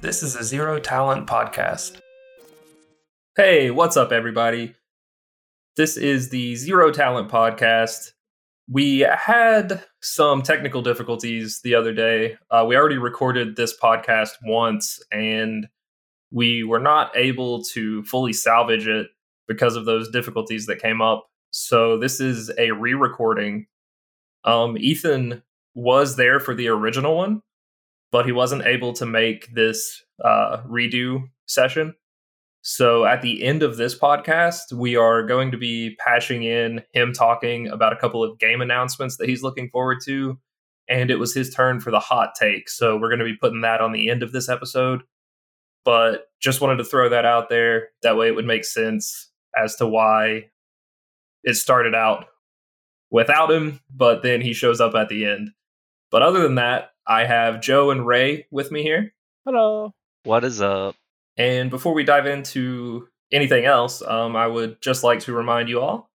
This is a Zero Talent podcast. Hey, what's up, everybody? This is the Zero Talent podcast. We had some technical difficulties the other day. Uh, we already recorded this podcast once, and we were not able to fully salvage it because of those difficulties that came up. So, this is a re recording. Um, Ethan was there for the original one, but he wasn't able to make this uh, redo session. So at the end of this podcast, we are going to be patching in him talking about a couple of game announcements that he's looking forward to. And it was his turn for the hot take. So we're going to be putting that on the end of this episode. But just wanted to throw that out there. That way it would make sense as to why it started out without him, but then he shows up at the end. But other than that, I have Joe and Ray with me here. Hello. What is up? And before we dive into anything else, um, I would just like to remind you all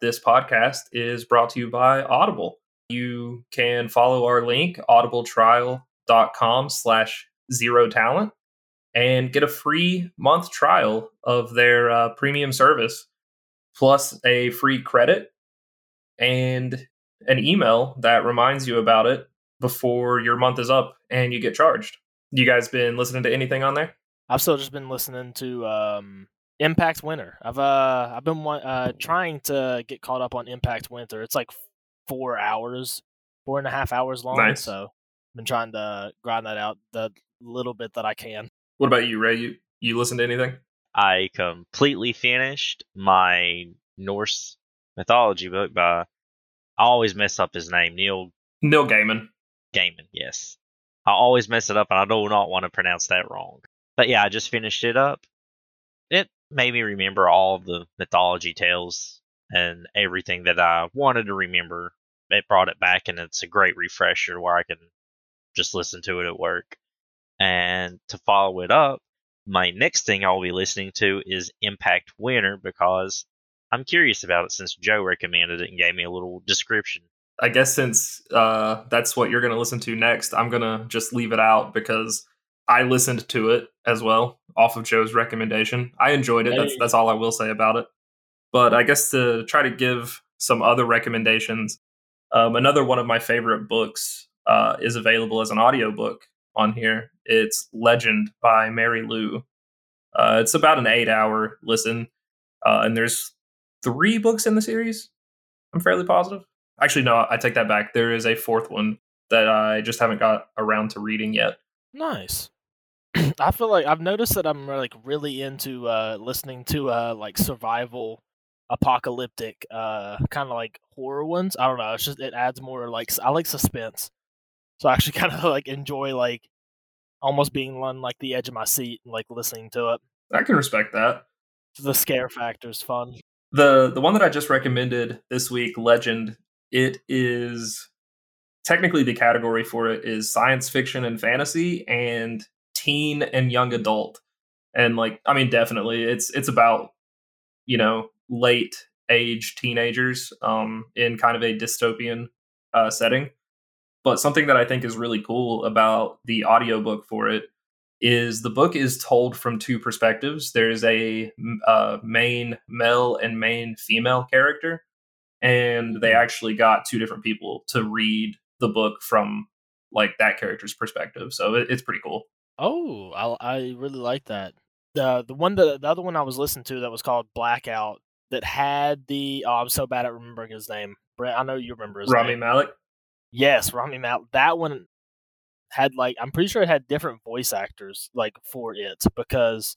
this podcast is brought to you by Audible. You can follow our link, audibletrial.com slash zero talent, and get a free month trial of their uh, premium service, plus a free credit and an email that reminds you about it before your month is up and you get charged. You guys been listening to anything on there? I've still just been listening to um, Impact Winter. I've uh I've been uh trying to get caught up on Impact Winter. It's like four hours, four and a half hours long. Nice. So I've been trying to grind that out the little bit that I can. What about you, Ray? You you listen to anything? I completely finished my Norse mythology book by I always mess up his name, Neil Neil Gaiman. Gaiman, yes. I always mess it up and I do not want to pronounce that wrong. But yeah, I just finished it up. It made me remember all of the mythology tales and everything that I wanted to remember. It brought it back and it's a great refresher where I can just listen to it at work. And to follow it up, my next thing I'll be listening to is Impact Winter because I'm curious about it since Joe recommended it and gave me a little description. I guess since uh, that's what you're going to listen to next, I'm going to just leave it out because I listened to it as well off of Joe's recommendation. I enjoyed it. That's that's all I will say about it. But I guess to try to give some other recommendations, um, another one of my favorite books uh, is available as an audiobook on here. It's Legend by Marie Lu. Uh, it's about an eight-hour listen, uh, and there's three books in the series. I'm fairly positive. Actually, no, I take that back. There is a fourth one that I just haven't got around to reading yet. Nice. I feel like I've noticed that I'm like really into uh, listening to uh, like survival, apocalyptic, uh, kind of like horror ones. I don't know. It's just it adds more like I like suspense, so I actually kind of like enjoy like almost being on like the edge of my seat and like listening to it. I can respect that. The scare factor is fun. The the one that I just recommended this week, Legend, it is technically the category for it is science fiction and fantasy and teen and young adult. And like I mean definitely it's it's about you know late age teenagers um in kind of a dystopian uh setting. But something that I think is really cool about the audiobook for it is the book is told from two perspectives. There's a uh, main male and main female character, and they actually got two different people to read the book from like that character's perspective. So it, it's pretty cool. Oh, I I really like that. The the one that the other one I was listening to that was called Blackout that had the oh I'm so bad at remembering his name. Brent, I know you remember his Rami name. Malek. Yes, Rami Malek. That one had like I'm pretty sure it had different voice actors like for it because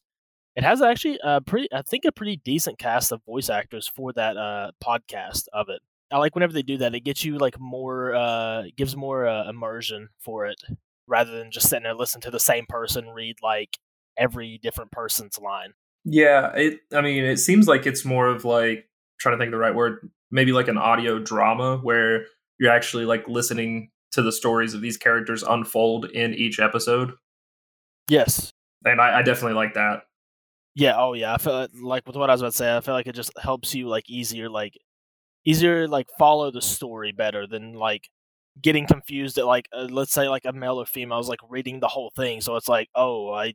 it has actually a pretty I think a pretty decent cast of voice actors for that uh podcast of it. I like whenever they do that. It gets you like more uh gives more uh, immersion for it rather than just sitting there listening to the same person read like every different person's line. Yeah, it. I mean, it seems like it's more of like trying to think of the right word. Maybe like an audio drama where you're actually like listening to the stories of these characters unfold in each episode. Yes. And I, I definitely like that. Yeah, oh yeah. I feel like, like with what I was about to say, I feel like it just helps you like easier like easier like follow the story better than like getting confused at like uh, let's say like a male or female is like reading the whole thing, so it's like oh I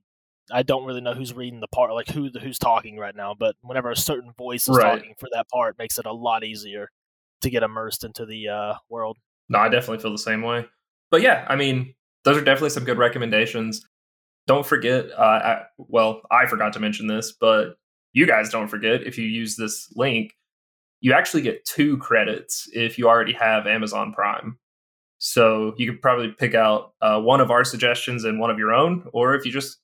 I don't really know who's reading the part like who the who's talking right now, but whenever a certain voice is Right. talking for that part, makes it a lot easier to get immersed into the uh, world. No, I definitely feel the same way. But yeah, I mean, those are definitely some good recommendations. Don't forget, uh, I, well, I forgot to mention this, but you guys don't forget if you use this link, you actually get two credits if you already have Amazon Prime. So you could probably pick out uh, one of our suggestions and one of your own, or if you just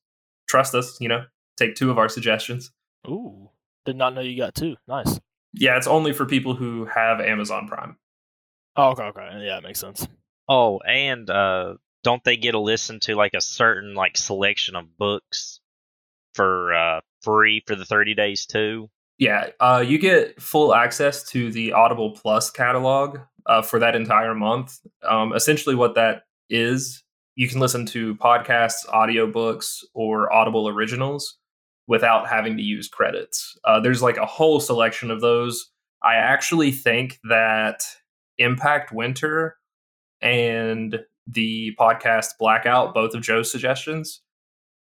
trust us, you know, take two of our suggestions. Ooh, did not know you got two. Nice. Yeah, it's only for people who have Amazon Prime. Oh, okay, okay, yeah, it makes sense. Oh, and uh, don't they get to listen to like a certain like selection of books for uh, free for the thirty days too? Yeah, uh, you get full access to the Audible Plus catalog uh, for that entire month. Um, essentially, what that is, you can listen to podcasts, audiobooks, or Audible originals without having to use credits. Uh, there's like a whole selection of those. I actually think that Impact Winter and the podcast Blackout, both of Joe's suggestions,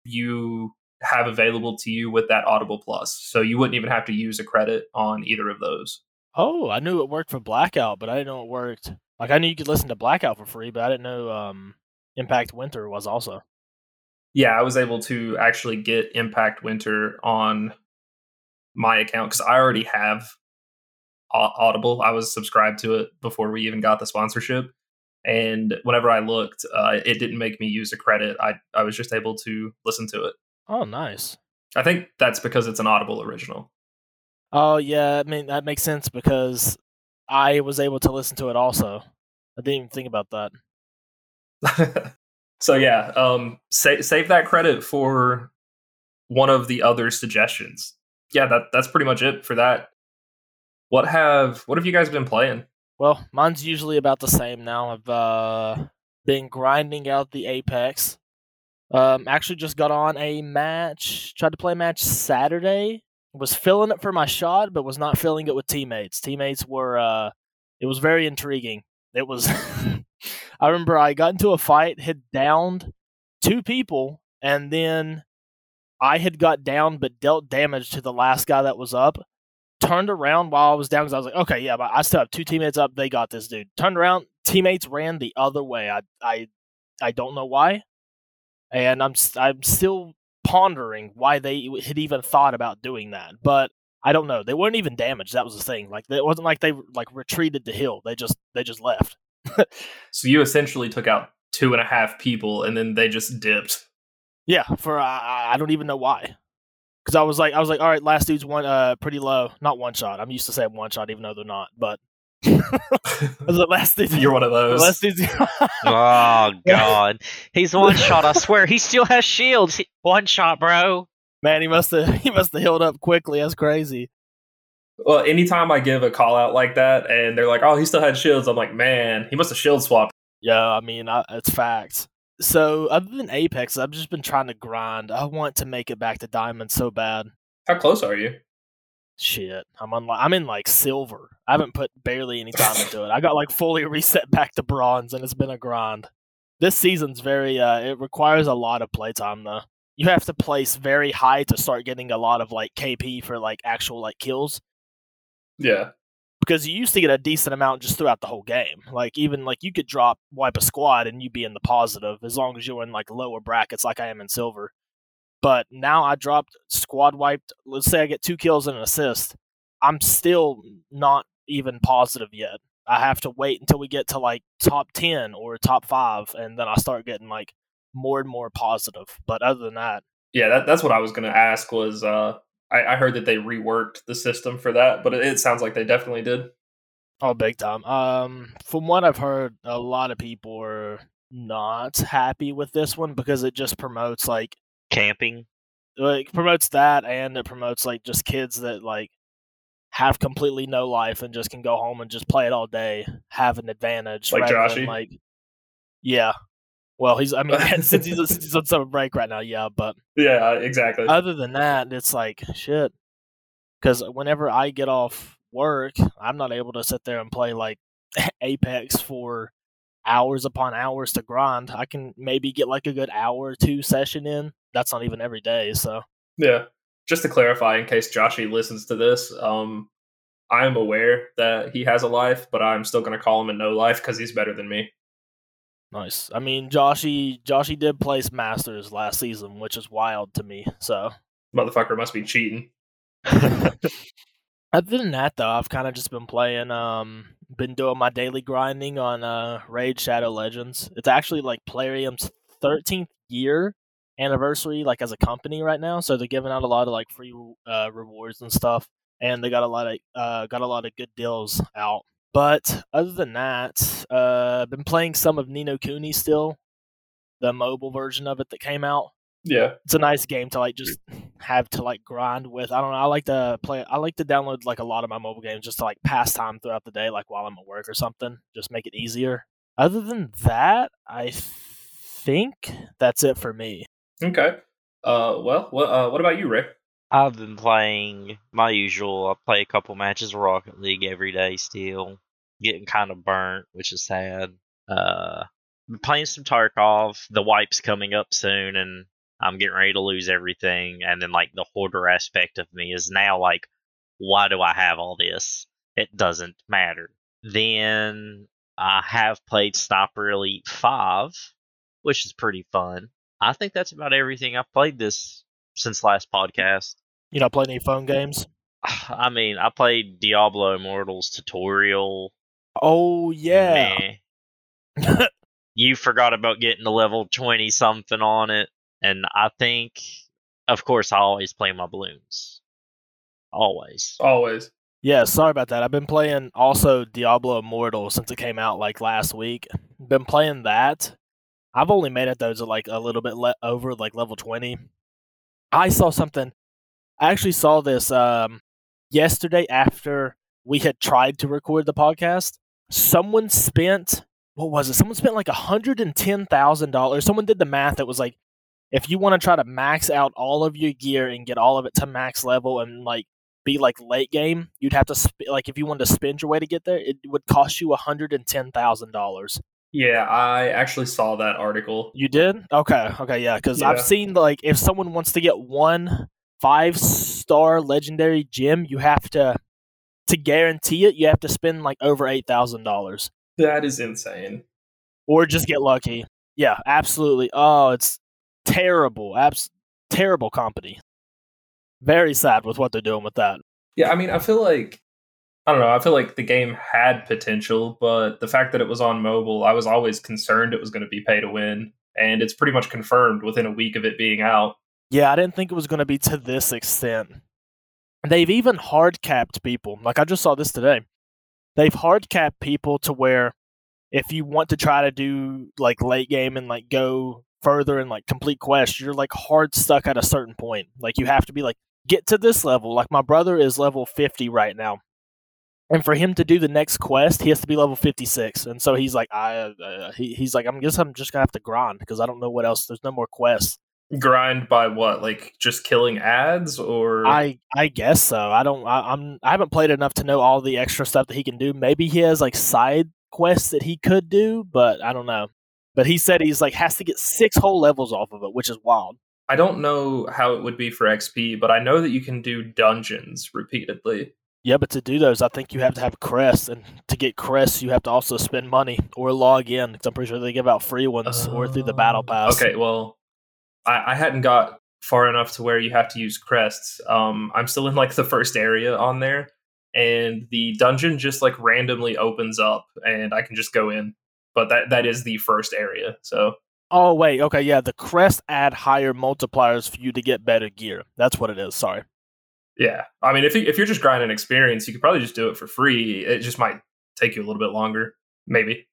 you have available to you with that Audible Plus. So you wouldn't even have to use a credit on either of those. Oh, I knew it worked for Blackout, but I didn't know it worked. Like I knew you could listen to Blackout for free, but I didn't know um, Impact Winter was also. Yeah, I was able to actually get Impact Winter on my account because I already have Audible. I was subscribed to it before we even got the sponsorship. And whenever I looked, uh, it didn't make me use a credit. I, I was just able to listen to it. Oh, nice. I think that's because it's an Audible original. Oh yeah, I mean that makes sense because I was able to listen to it also. I didn't even think about that. so yeah, um, sa- save that credit for one of the other suggestions. Yeah, that that's pretty much it for that. What have what have you guys been playing? Well, mine's usually about the same now. I've uh, been grinding out the Apex. Um, actually, just got on a match. Tried to play a match Saturday. Was filling it for my shot, but was not filling it with teammates. Teammates were. Uh, it was very intriguing. It was. I remember I got into a fight, had downed two people, and then I had got down but dealt damage to the last guy that was up turned around while I was down because I was like, okay, yeah, but I still have two teammates up. They got this dude. Turned around, teammates ran the other way. I I I don't know why, and I'm I'm still pondering why they had even thought about doing that. But I don't know. They weren't even damaged. That was the thing. Like it wasn't like they like retreated to hill. They just they just left. So you essentially took out two and a half people, and then they just dipped. Yeah, for I- I don't even know why. Because I was like, I was like, all right, last dude's one, uh, pretty low, not one shot. I'm used to saying one shot, even though they're not. But I was like, last dude, You're one of those. last dude's. Oh God, he's one shot. I swear, he still has shields. He- One shot, bro. Man, he must have he must have healed up quickly. That's crazy. Well, anytime I give a call out like that, and they're like, "Oh, he still had shields," I'm like, "Man, he must have shield swapped." Yeah, I mean, I, it's facts. So other than Apex, I've just been trying to grind. I want to make it back to Diamond so bad. How close are you? Shit, I'm on. I'm in like silver. I haven't put barely any time into it. I got like fully reset back to bronze, and it's been a grind. This season's very. uh It requires a lot of playtime though. You have to place very high to start getting a lot of like KP for like actual like kills. Yeah, because you used to get a decent amount just throughout the whole game. Like even like you could drop wipe a squad and you'd be in the positive as long as you're in like lower brackets like I am in silver. But now I dropped squad wiped. Let's say I get two kills and an assist. I'm still not even positive yet. I have to wait until we get to like top ten or top five, and then I start getting like more and more positive. But other than that, yeah. That, that's what I was going to ask. Was uh, I, I heard that they reworked the system for that, but it, it sounds like they definitely did. Oh, big time. Um, from what I've heard, a lot of people are not happy with this one because it just promotes like Camping. like promotes that and it promotes like just kids that like have completely no life and just can go home and just play it all day, have an advantage. Like rather than, Joshy? like yeah. Well, he's I mean since he's since he's on summer break right now, yeah, but Yeah, exactly. other than that, it's like shit. Because whenever I get off work, I'm not able to sit there and play like Apex for hours upon hours to grind. I can maybe get like a good hour or two session in. That's not even every day, so Yeah. Just to clarify, in case Joshy listens to this, um, I'm aware that he has a life, but I'm still going to call him a no life because he's better than me. Nice. I mean, Joshy Joshy did place Masters last season, which is wild to me. So Motherfucker must be cheating. Other than that, though, I've kind of just been playing. Um, been doing my daily grinding on uh Raid Shadow Legends. It's actually like Plarium's thirteenth year anniversary, like as a company right now. So they're giving out a lot of like free uh, rewards and stuff, and they got a lot of uh got a lot of good deals out. But other than that, uh, I've been playing some of Ni no Kuni still, the mobile version of it that came out Yeah. it's a nice game to like just have to like grind with. I don't know. I like to play. I like to download like a lot of my mobile games just to like pass time throughout the day, like while I'm at work or something. Just make it easier. Other than that, I think that's it for me. Okay. Uh, well, what, uh, what about you, Ray? I've been playing my usual. I play a couple matches of Rocket League every day still. Getting kind of burnt, which is sad. Uh, playing some Tarkov. The wipe's coming up soon, and I'm getting ready to lose everything. And then, like, the hoarder aspect of me is now like, why do I have all this? It doesn't matter. Then I have played Sniper Elite 5, which is pretty fun. I think that's about everything I've played this since last podcast. You know, play any phone games? I mean, I played Diablo Immortals tutorial. Oh yeah. Meh. you forgot about getting to level 20 something on it. And I think, of course, I always play my balloons. Always. Always. Yeah, sorry about that. I've been playing also Diablo Immortal since it came out like last week. Been playing that. I've only made it those at like a little bit le- over like level 20. I saw something. I actually saw this um yesterday after we had tried to record the podcast. Someone spent what was it? Someone spent like $110,000. Someone did the math. It was like if you want to try to max out all of your gear and get all of it to max level and like be like late game, you'd have to sp- like if you wanted to spend your way to get there, it would cost you hundred and ten thousand dollars. Yeah, I actually saw that article. You did? Okay, okay, yeah. Because Yeah. I've seen like if someone wants to get one five star legendary gem, you have to to guarantee it. You have to spend like over eight thousand dollars, That is insane. or just get lucky. Yeah, absolutely. Oh, it's terrible. Abs- terrible company. Very sad with what they're doing with that. Yeah, I mean, I feel like I don't know. I feel like the game had potential, but the fact that it was on mobile, I was always concerned it was going to be pay to win, and it's pretty much confirmed within a week of it being out. Yeah, I didn't think it was going to be to this extent. They've even hard capped people. Like I just saw this today. They've hard capped people to where if you want to try to do like late game and like go further and like complete quests, you're like hard stuck at a certain point. Like you have to be like get to this level. Like my brother is level 50 right now. And for him to do the next quest, he has to be level 56. And so he's like I uh, he, he's like I'm guess I'm just to have to grind because I don't know what else. There's no more quests. Grind by what? Like just killing ads, or I I guess so. I don't. I, I'm. I haven't played enough to know all the extra stuff that he can do. Maybe he has like side quests that he could do, but I don't know. But he said he's like has to get six whole levels off of it, which is wild. I don't know how it would be for XP, but I know that you can do dungeons repeatedly. Yeah, but to do those, I think you have to have crests, and to get crests, you have to also spend money or log in. Because I'm pretty sure they give out free ones or through the battle oh, pass. Okay, well, I, I hadn't got far enough to where you have to use crests. Um, I'm still in like the first area on there, and the dungeon just like randomly opens up, and I can just go in. But that that is the first area. So Oh wait, okay, yeah. The crests add higher multipliers for you to get better gear. That's what it is. Sorry. yeah, I mean, if you, if you're just grinding experience, you could probably just do it for free. It just might take you a little bit longer, maybe.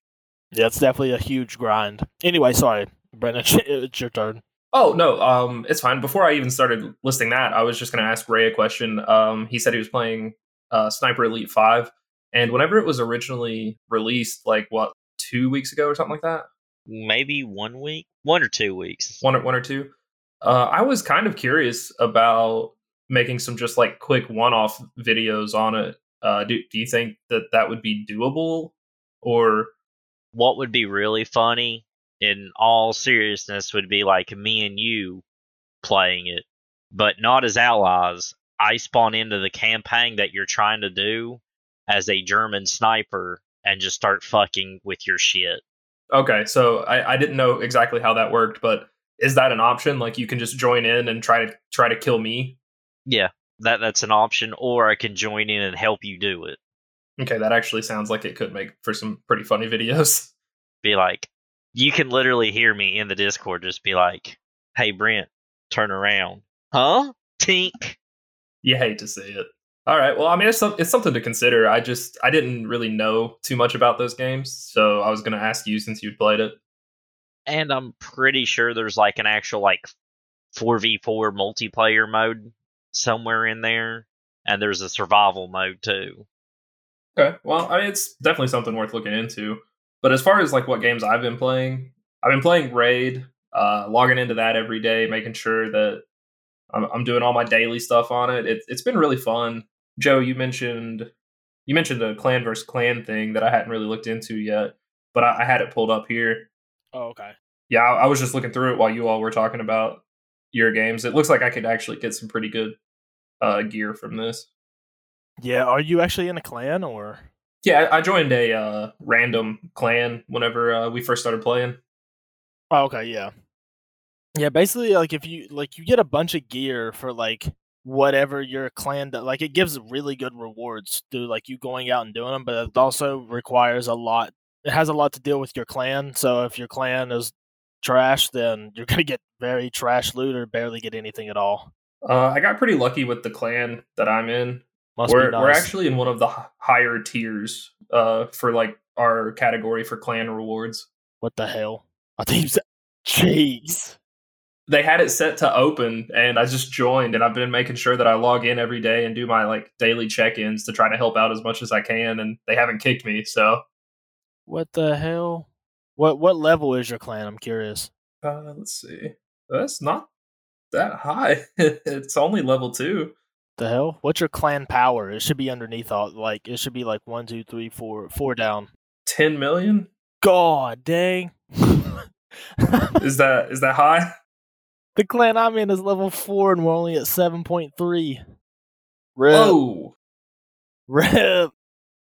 Yeah, it's definitely a huge grind. Anyway, sorry, Brendan, it's your turn. Oh no, um, it's fine. Before I even started listing that, I was just going to ask Ray a question. Um, he said he was playing uh, Sniper Elite Five, and whenever it was originally released, like what two weeks ago or something like that, Maybe one week? One or two weeks. one or one or two, uh, I was kind of curious about making some just like quick one-off videos on it. Uh, do do you think that that would be doable, or what would be really funny, in all seriousness, would be like me and you playing it, but not as allies. I spawn into the campaign that you're trying to do as a German sniper and just start fucking with your shit. Okay, so I, I didn't know exactly how that worked, but is that an option? Like you can just join in and try to try to kill me? Yeah, that that's an option, or I can join in and help you do it. Okay, that actually sounds like it could make for some pretty funny videos. Be like, you can literally hear me in the Discord just be like, "Hey Brent, turn around." Huh? Tink. You hate to see it. All right. Well, I mean, it's some- it's something to consider. I just I didn't really know too much about those games, so I was going to ask you since you'd played it. And I'm pretty sure there's like an actual like 4v4 multiplayer mode somewhere in there, and there's a survival mode too. Okay. Well, I mean, it's definitely something worth looking into. But as far as like what games I've been playing, I've been playing Raid, uh, logging into that every day, making sure that I'm, I'm doing all my daily stuff on it. it. It's been really fun. Joe, you mentioned you mentioned the clan versus clan thing that I hadn't really looked into yet, but I, I had it pulled up here. Oh, okay. Yeah, I, I was just looking through it while you all were talking about your games. It looks like I could actually get some pretty good uh, gear from this. Yeah, are you actually in a clan or? Yeah, I joined a uh, random clan whenever uh, we first started playing. Oh, okay, yeah. Yeah, basically like if you like you get a bunch of gear for like whatever your clan that like it gives really good rewards through like you going out and doing them, but it also requires a lot it has a lot to deal with your clan. So if your clan is trash, then you're gonna get very trash loot or barely get anything at all. Uh, I got pretty lucky with the clan that I'm in. Must we're be we're actually in one of the higher tiers uh, for like our category for clan rewards. what the hell? I think Jeez. They had it set to open, and I just joined, and I've been making sure that I log in every day and do my like daily check-ins to try to help out as much as I can. And they haven't kicked me, so What the hell? What what level is your clan? I'm curious. uh, let's see. That's not that high. it's only level two. The hell? What's your clan power? It should be underneath all like it should be like one, two, three, four, four down. Ten million. God dang. Is that is that high? the clan I'm in is level four and we're only at seven point three. Rip. Oh, Rip.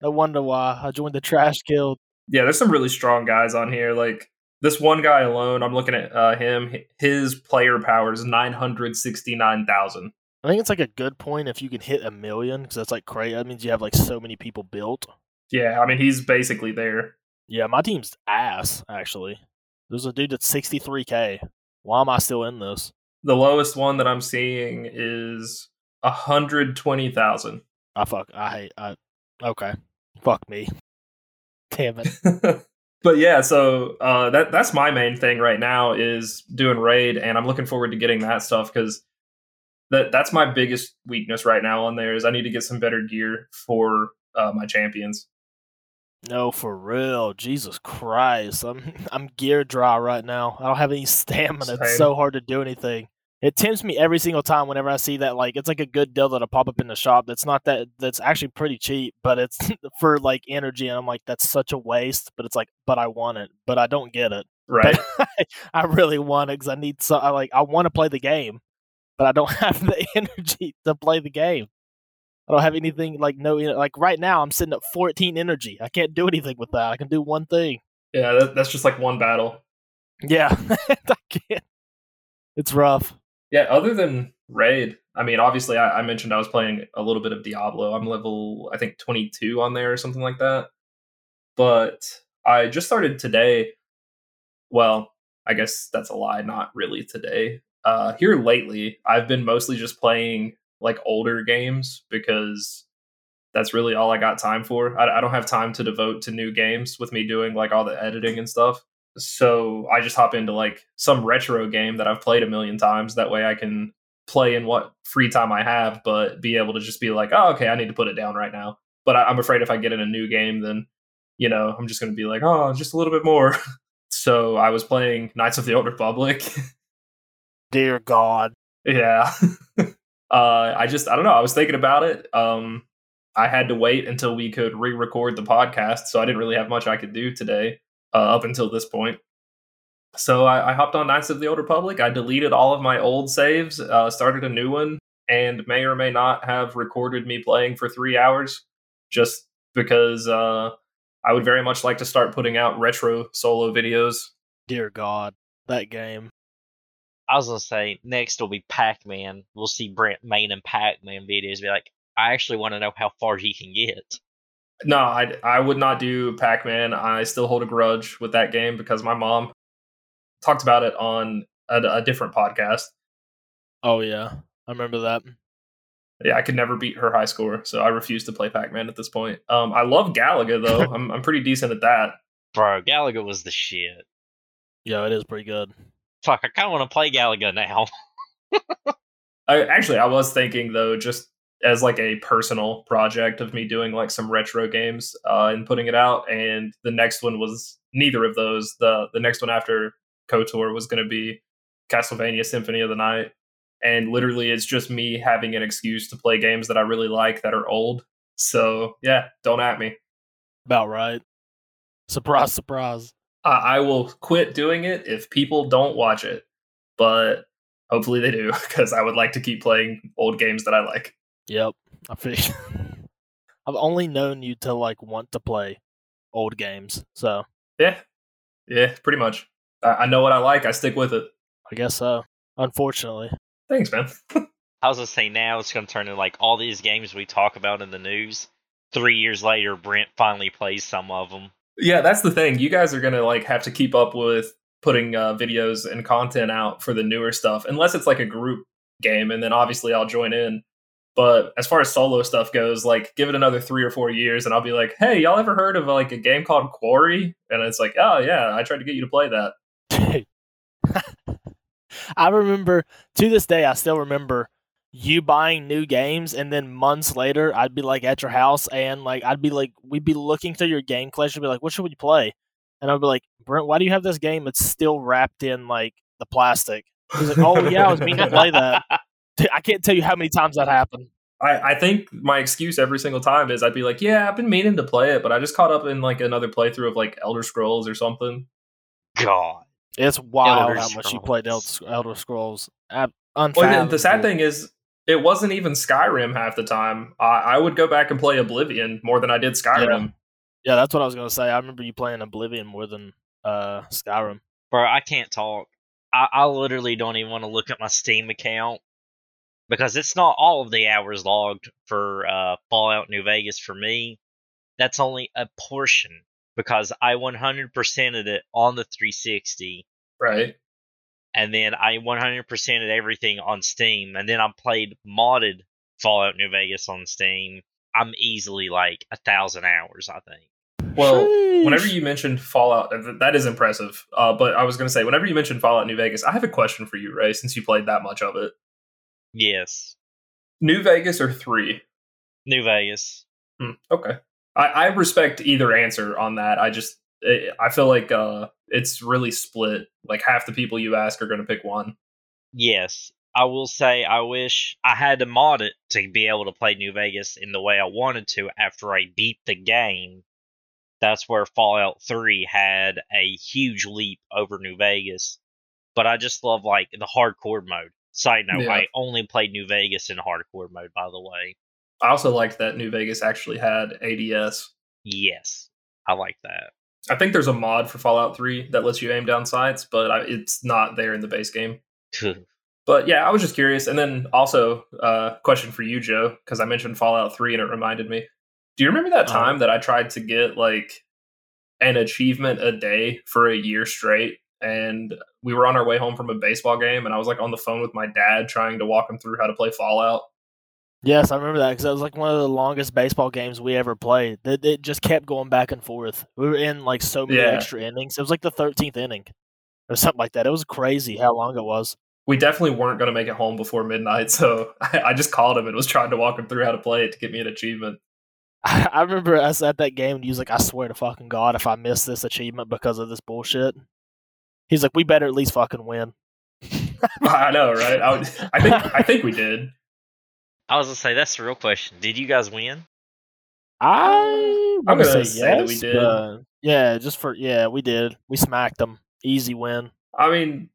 No wonder why. I joined the trash guild. yeah. There's some really strong guys on here. Like this one guy alone. I'm looking at uh, him. His player power is nine hundred sixty nine thousand. I think it's like a good point if you can hit a million because that's like crazy. That means you have like so many people built. Yeah, I mean he's basically there. Yeah, my team's ass actually. There's a dude that's 63k. Why am I still in this? The lowest one that I'm seeing is hundred twenty thousand. I fuck. I hate. I okay. Fuck me. Damn it. but yeah, so uh, that that's my main thing right now is doing raid, and I'm looking forward to getting that stuff because that that's my biggest weakness right now on there is I need to get some better gear for uh, my champions. No, for real. Jesus Christ. I'm I'm gear dry right now. I don't have any stamina. It's so hard to do anything. It tempts me every single time whenever I see that like it's like a good deal that'll pop up in the shop that's not that that's actually pretty cheap, but it's for like energy and I'm like, that's such a waste. But it's like, but I want it, but I don't get it. Right. I really want it because I need so I like I want to play the game, but I don't have the energy to play the game. I don't have anything like no like right now. I'm sitting at 14 energy. I can't do anything with that. I can do one thing. yeah, that, that's just like one battle. Yeah, I can't. It's rough. Yeah, other than raid, I mean, obviously, I, I mentioned I was playing a little bit of Diablo. I'm level, I think, 22 on there or something like that. But I just started today. Well, I guess that's a lie. Not really today. Uh, here lately, I've been mostly just playing like older games because that's really all I got time for. I, I don't have time to devote to new games with me doing like all the editing and stuff. So I just hop into like some retro game that I've played a million times. That way I can play in what free time I have, but be able to just be like, oh, okay, I need to put it down right now. But I, I'm afraid if I get in a new game, then, you know, I'm just going to be like, oh, just a little bit more. so I was playing Knights of the Old Republic. Dear God. yeah. uh, I just, I don't know. I was thinking about it. Um, I had to wait until we could re record the podcast. So I didn't really have much I could do today. uh, up until this point. So I, I, hopped on Knights of the Old Republic. I deleted all of my old saves, uh, started a new one, and may or may not have recorded me playing for three hours just because uh, I would very much like to start putting out retro solo videos. Dear God, that game. I was gonna say next will be Pac Man. We'll see Brent main and Pac Man videos. Be like, I actually want to know how far he can get. No, I I would not do Pac Man. I still hold a grudge with that game because my mom talked about it on a, a different podcast. Oh yeah, I remember that. Yeah, I could never beat her high score, so I refuse to play Pac Man at this point. Um, I love Galaga though. I'm I'm pretty decent at that. Bro, Galaga was the shit. Yeah, it is pretty good. Fuck, I kind of want to play Galaga now. I, actually, I was thinking though, just as like a personal project of me doing like some retro games uh, and putting it out. And the next one was neither of those. The the next one after KOTOR was going to be Castlevania Symphony of the Night. And literally, it's just me having an excuse to play games that I really like that are old. So yeah, don't at me. About right. Surprise, surprise. I will quit doing it if people don't watch it, but hopefully they do because I would like to keep playing old games that I like. Yep, I feel. I've only known you to like want to play old games, so yeah, yeah, pretty much. I, I know what I like. I stick with it. I guess so. Unfortunately. Thanks, man. I was gonna say now it's gonna turn into like all these games we talk about in the news. Three years later, Brent finally plays some of them. Yeah, that's the thing. You guys are gonna like have to keep up with putting uh, videos and content out for the newer stuff, unless it's like a group game, and then obviously I'll join in. But as far as solo stuff goes, like give it another three or four years, and I'll be like, "Hey, y'all ever heard of like a game called Quarry?" And it's like, "Oh yeah, I tried to get you to play that." I remember to this day, I still remember you buying new games and then months later I'd be like at your house and like I'd be like we'd be looking through your game collection, be like, what should we play? And I'd be like, Brent, why do you have this game that's still wrapped in like the plastic? He's like, Oh yeah, I was meaning to play that. I can't tell you how many times that happened. I, I think my excuse every single time is I'd be like, Yeah, I've been meaning to play it, but I just caught up in like another playthrough of like Elder Scrolls or something. God. It's wild Elder how much you played Elder Scrolls. Well, the sad thing is, it wasn't even Skyrim half the time. I, I would go back and play Oblivion more than I did Skyrim. Yeah. yeah, that's what I was gonna say. I remember you playing Oblivion more than uh, Skyrim. Bro, I can't talk. I, I literally don't even want to look at my Steam account because it's not all of the hours logged for uh, Fallout New Vegas for me. That's only a portion because I 100%ed it on the 360. Right and then I 100%ed everything on Steam, and then I played modded Fallout New Vegas on Steam. I'm easily like a thousand hours, I think. Well, Sheesh. whenever you mentioned Fallout, that is impressive. Uh, but I was going to say, whenever you mentioned Fallout New Vegas, I have a question for you, Ray, since you played that much of it. Yes. New Vegas or three? New Vegas. Hmm, okay. I, I respect either answer on that. I just I feel like uh, it's really split. Like half the people you ask are going to pick one. Yes, I will say I wish I had to mod it to be able to play New Vegas in the way I wanted to after I beat the game. That's where Fallout 3 had a huge leap over New Vegas. But I just love like the hardcore mode. Side note, yeah. I only played New Vegas in hardcore mode by the way. I also liked that New Vegas actually had ADS. Yes. I like that. I think there's a mod for Fallout 3 that lets you aim down sights, but I, it's not there in the base game. but yeah, I was just curious. And then also, uh, question for you, Joe, because I mentioned Fallout 3 and it reminded me. Do you remember that uh-huh. time that I tried to get like an achievement a day for a year straight? And we were on our way home from a baseball game, and I was like on the phone with my dad trying to walk him through how to play Fallout. Yes, I remember that because that was like one of the longest baseball games we ever played. It, it just kept going back and forth. We were in like so many yeah. extra innings. It was like the thirteenth inning or something like that. It was crazy how long it was. We definitely weren't going to make it home before midnight, so I, I, just called him and was trying to walk him through how to play it to get me an achievement. I, I remember us at that game, and he was like, "I swear to fucking god, if I miss this achievement because of this bullshit." He's like, "We better at least fucking win." I know, right? I, would, I think I think we did. I was gonna say that's the real question. Did you guys win? I I'm gonna say, say yes, that we did. Yeah, just for yeah, we did. We smacked them. Easy win. I mean,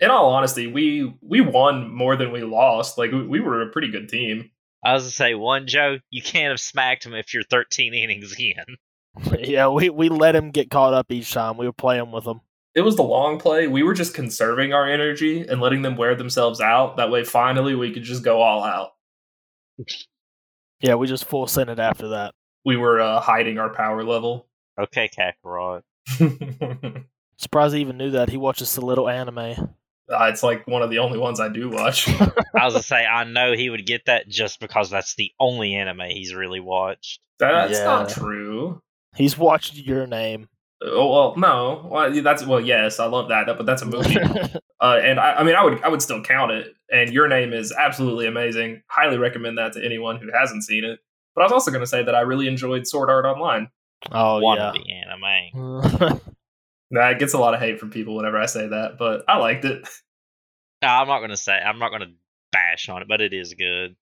in all honesty, we we won more than we lost. Like we, we were a pretty good team. I was gonna say one Joe, you can't have smacked him if you're 13 innings in. yeah, we we let him get caught up each time. We were playing with him. It was the long play. We were just conserving our energy and letting them wear themselves out. That way, finally, we could just go all out. Yeah, we just full sent it after that. We were uh, hiding our power level. Okay, Kakarot. Surprised he even knew that. He watches the little anime. Uh, it's like one of the only ones I do watch. I was gonna say I know he would get that just because that's the only anime he's really watched. That's Yeah. not true. He's watched your name. Oh well, no. Well, that's well, yes, I love that, but that's a movie. uh, and I, I mean, I would, I would still count it. And your name is absolutely amazing. Highly recommend that to anyone who hasn't seen it. But I was also going to say that I really enjoyed Sword Art Online. oh One yeah. of the anime. That gets a lot of hate from people whenever I say that, but I liked it. No, I'm not gonna say. I'm not gonna bash on it, but it is good.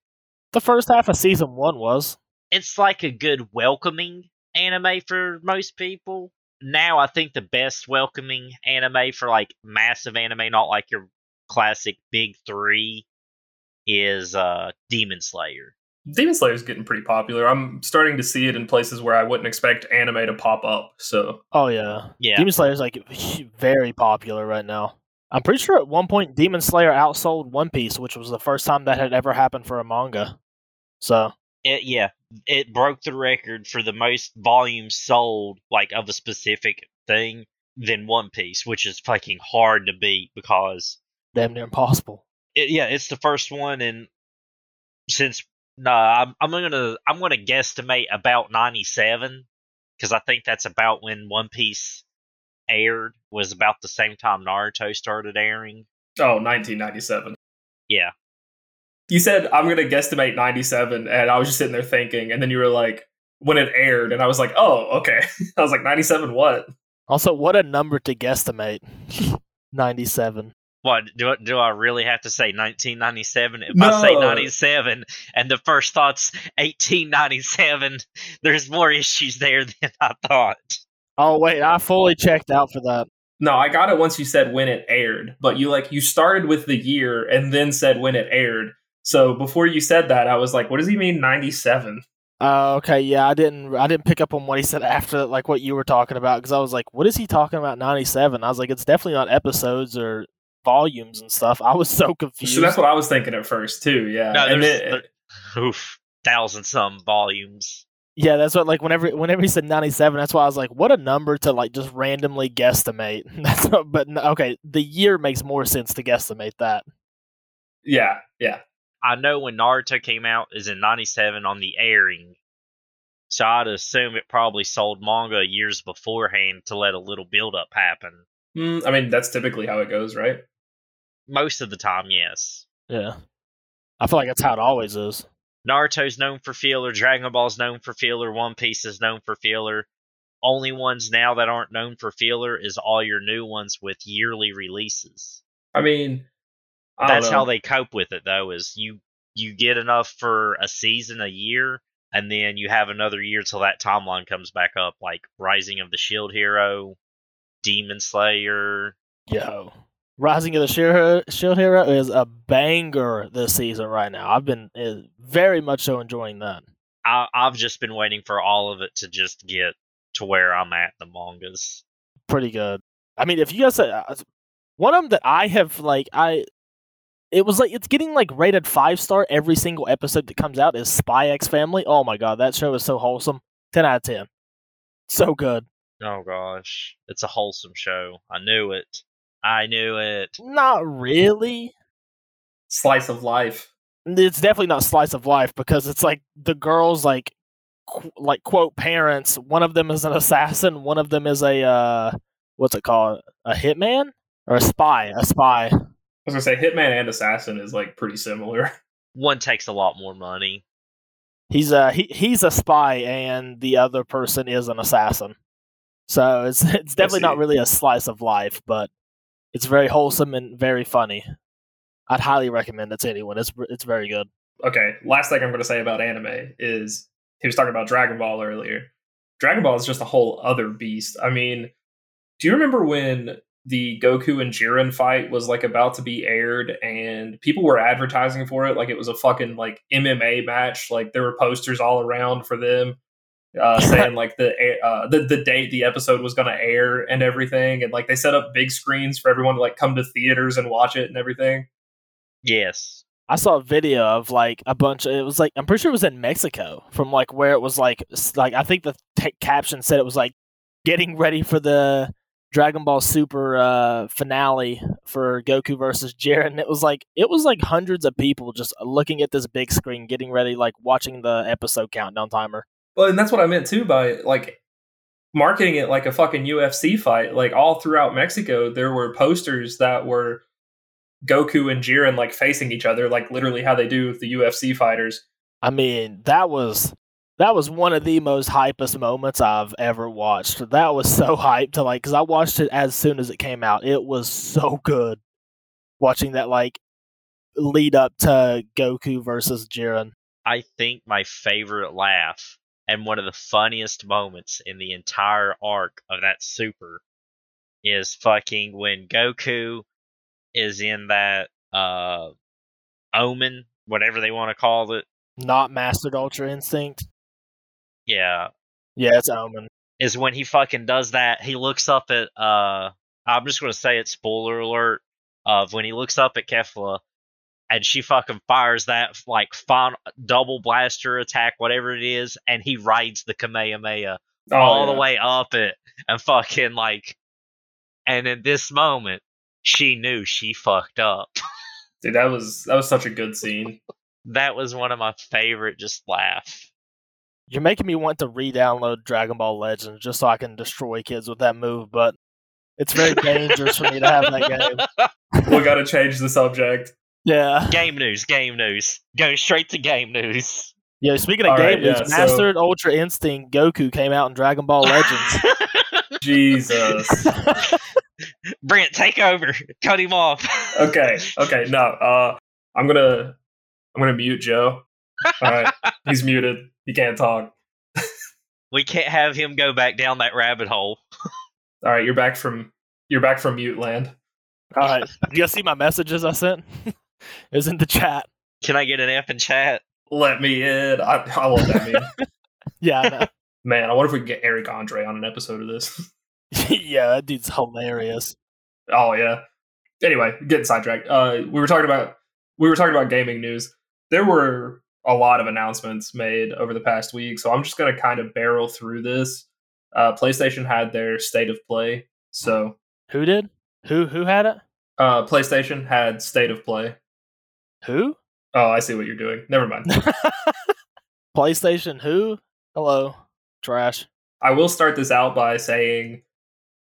the first half of season one was. It's like a good welcoming anime for most people. Now I think the best welcoming anime for like massive anime, not like your classic big three, is uh Demon Slayer. Demon Slayer is getting pretty popular. I'm starting to see it in places where I wouldn't expect anime to pop up. So Oh yeah. Yeah, Demon Slayer is like very popular right now. I'm pretty sure at one point Demon Slayer outsold One Piece, which was the first time that had ever happened for a manga. So it, yeah, it broke the record for the most volumes sold, like of a specific thing, than One Piece, which is fucking hard to beat because damn near impossible. it, yeah, it's the first one, and since nah, I'm I'm gonna I'm gonna guesstimate about ninety seven because I think that's about when One Piece aired was about the same time Naruto started airing. oh, 1997. Yeah, You said I'm going to guesstimate 97 and I was just sitting there thinking and then you were like when it aired and I was like, "Oh, okay." I was like, "97 what?" Also, what a number to guesstimate. 97. what do I- do I really have to say 1997? If I say 97 and the first thought's 1897, there's more issues there than I thought. Oh wait, I fully checked out for that. No, I got it once you said when it aired, but you like you started with the year and then said when it aired. So before you said that, I was like, "What does he mean 97?" Uh, okay, yeah, I didn't I didn't pick up on what he said after like what you were talking about because I was like, what is he talking about 97? I was like, it's definitely not episodes or volumes and stuff. I was so confused. So that's what I was thinking at first too. Yeah, No, and there's- then, there- Oof, thousand some volumes. Yeah, that's what like whenever whenever he said 97, that's why I was like, what a number to like just randomly guesstimate. That's what, but okay, the year makes more sense to guesstimate that. yeah, yeah. I know when Naruto came out is in 97 on the airing. So I'd assume it probably sold manga years beforehand to let a little build up happen. Mm, I mean, that's typically how it goes, right? Most of the time, yes. Yeah, I feel like that's how it always is. Naruto's known for filler, Dragon Ball's known for filler, One Piece is known for filler. Only ones now that aren't known for filler is all your new ones with yearly releases. I mean, I don't That's know. how they cope with it though, is you you get enough for a season a year and then you have another year till that timeline comes back up, like Rising of the Shield Hero, Demon Slayer. Yo, Rising of the Shield, Shield Hero is a banger this season right now. I've been uh, very much so enjoying that. I, I've just been waiting for all of it to just get to where I'm at the mangas. Pretty good. I mean, if you guys, uh, one of them that I have like, I, it was like it's getting like rated five star every single episode that comes out is Spy X Family. Oh my god, that show is so wholesome. Ten out of ten. So good. Oh gosh, it's a wholesome show. I knew it. I knew it. Not really. slice of life. it's definitely not slice of life because it's like the girls like qu- like quote parents one of them is an assassin one of them is a uh what's it called a hitman or a spy a spy I was gonna say Hitman and Assassin is like pretty similar. One takes a lot more money. he's a he, he's a spy and the other person is an assassin so it's it's definitely not really a slice of life but it's very wholesome and very funny i'd highly recommend it to anyone it's it's very good Okay, last thing I'm gonna say about anime is he was talking about Dragon Ball earlier. Dragon Ball is just a whole other beast. I mean, do you remember when the Goku and Jiren fight was like about to be aired and people were advertising for it like it was a fucking like MMA match like there were posters all around for them uh, saying like the uh, the the date the episode was going to air and everything and like they set up big screens for everyone to like come to theaters and watch it and everything Yes. I saw a video of like a bunch. Of, it was like I'm pretty sure it was in Mexico, from like where it was like like I think the t- caption said it was like getting ready for the Dragon Ball Super uh, finale for Goku versus Jiren. It was like it was like hundreds of people just looking at this big screen, getting ready, like watching the episode countdown timer. well and that's what I meant too by like marketing it like a fucking UFC fight like all throughout Mexico there were posters that were Goku and Jiren like facing each other like literally how they do with the UFC fighters I mean, that was that was one of the most hypest moments I've ever watched. That was so hyped to like because I watched it as soon as it came out. It was so good watching that like lead up to Goku versus Jiren. I think my favorite laugh and one of the funniest moments in the entire arc of that super is fucking when Goku is in that uh omen, whatever they want to call it. Not mastered Ultra Instinct. Yeah. Yeah, it's Omen. Is when he fucking does that, he looks up at uh I'm just gonna say it spoiler alert of when he looks up at Kefla and she fucking fires that like final double blaster attack, whatever it is, and he rides the Kamehameha Oh, all yeah. the way up it and fucking like and in this moment she knew she fucked up dude that was that was such a good scene that was one of my favorite just laugh You're making me want to re-download Dragon Ball Legends just so I can destroy kids with that move, but it's very dangerous for me to have that game. we got to change the subject Yeah. game news game news go straight to game news Yeah, speaking of All right, game news, yeah, so- Mastered Ultra Instinct Goku came out in Dragon Ball Legends. Jesus. brent take over cut him off Okay. Okay. No. Uh, I'm gonna I'm gonna mute Joe. All right. He's muted. He can't talk. we can't have him go back down that rabbit hole All right. You're back from you're back from mute land. All right. You guys see my messages I sent? it was in the chat. can i get an f in chat Let me in. I, I love that meme. Yeah, I know. Man, I wonder if we can get Eric Andre on an episode of this. yeah, that dude's hilarious. Oh yeah. Anyway, getting sidetracked. Uh, we were talking about we were talking about gaming news. There were a lot of announcements made over the past week, so I'm just gonna kind of barrel through this. Uh, PlayStation had their state of play, so Who did? Who who had it? uh, PlayStation had state of play. Who? Oh, I see what you're doing. Never mind. PlayStation who? Hello. Trash. I will start this out by saying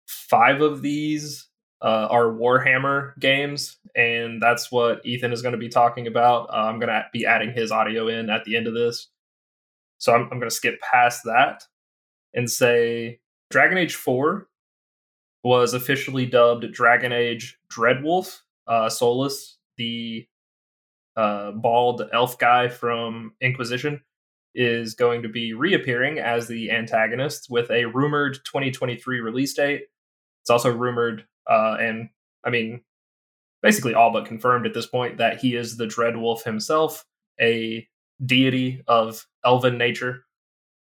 five of these uh, are Warhammer games, and that's what Ethan is going to be talking about. Uh, I'm going to be adding his audio in at the end of this. So I'm, I'm going to skip past that and say Dragon Age 4 was officially dubbed Dragon Age Dreadwolf. Uh, Solas, the uh, bald elf guy from Inquisition, is going to be reappearing as the antagonist with a rumored 2023 release date. It's also rumored, uh, and I mean, basically all but confirmed at this point, that he is the Dreadwolf himself, a deity of elven nature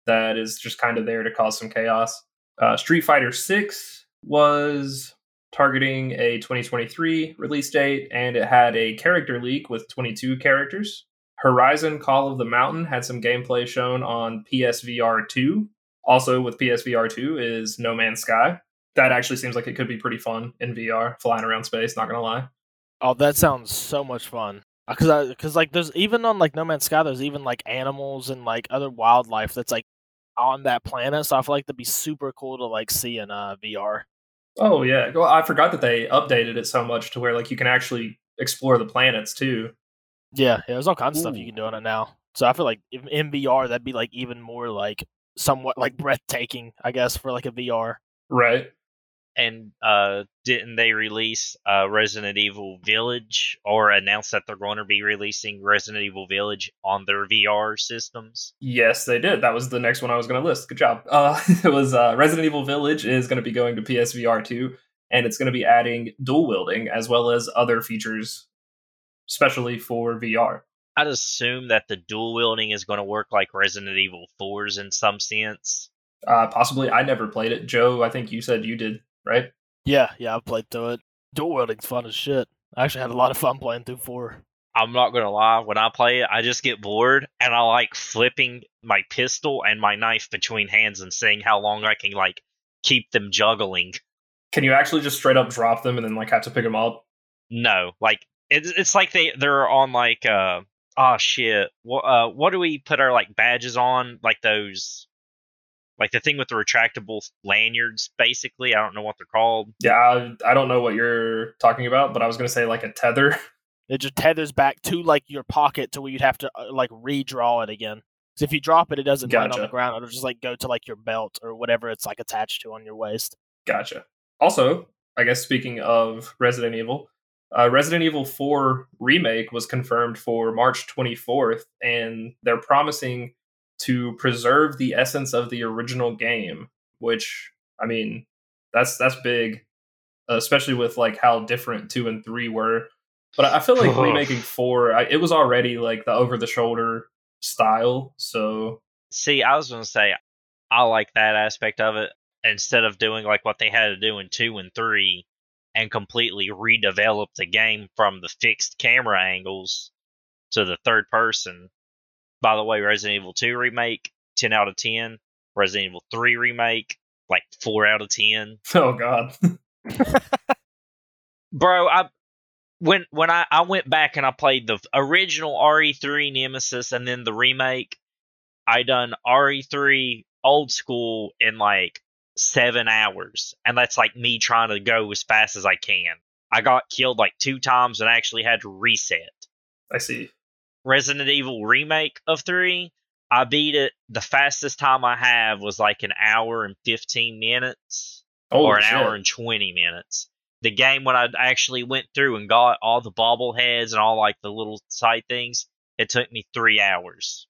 that is just kind of there to cause some chaos. Uh, Street Fighter 6 was targeting a 2023 release date, and it had a character leak with 22 characters. Horizon Call of the Mountain had some gameplay shown on PSVR 2. Also, with PSVR 2 is No Man's Sky. That actually seems like it could be pretty fun in VR, flying around space, not gonna lie. Oh, that sounds so much fun. Because I, because like there's even on like No Man's Sky, there's even like animals and like other wildlife that's like on that planet. So I feel like that'd be super cool to like see in uh, VR. Oh yeah, well, I forgot that they updated it so much to where like you can actually explore the planets too. Yeah, yeah, there's all kinds of stuff you can do on it now. So I feel like in VR that'd be like even more like somewhat like breathtaking, I guess, for like a VR. Right. And uh, didn't they release uh, Resident Evil Village or announce that they're going to be releasing Resident Evil Village on their VR systems? Yes, they did. That was the next one I was going to list. Good job. Uh, it was uh, Resident Evil Village is going to be going to PSVR 2, and it's going to be adding dual wielding as well as other features, especially for VR. I'd assume that the dual wielding is going to work like Resident Evil 4's in some sense. Uh, possibly. I never played it. Joe, I think you said you did, right? Yeah, yeah, I've played through it. Dual wielding's fun as shit. I actually had a lot of fun playing through four. I'm not gonna lie, when I play it, I just get bored and I like flipping my pistol and my knife between hands and seeing how long I can like keep them juggling. Can you actually just straight up drop them and then like have to pick them up? No, like it's it's like they they're on like uh oh shit what uh what do we put our like badges on like those like the thing with the retractable lanyards basically i don't know what they're called Yeah, I, I don't know what you're talking about, but I was going to say like a tether. It just tethers back to like your pocket to where you'd have to uh, like redraw it again. Because if you drop it, it doesn't land on the ground. It'll just like go to like your belt or whatever it's like attached to on your waist. Gotcha. Also, I guess speaking of Resident Evil, uh, Resident Evil 4 remake was confirmed for March 24th, and they're promising to preserve the essence of the original game. Which, I mean, that's that's big, uh, especially with like how different two and three were. But I feel like remaking four, I, it was already like the over the shoulder style. So see i was gonna say i like that aspect of it instead of doing like what they had to do in two and three and completely redevelop the game from the fixed camera angles to the third person by the way resident evil 2 remake 10 out of 10 resident evil 3 remake like 4 out of 10 oh god, bro i when when I, I went back and i played the original re3 nemesis and then the remake i done re3 old school in like seven hours. And that's like me trying to go as fast as i can. I got killed like two times and I actually had to reset. I see. Resident evil remake of 3 i beat it the fastest time i have was like an hour and 15 minutes Oh, or an hour and 20 minutes. The game, when I actually went through and got all the bobbleheads and all like the little side things, it took me three hours.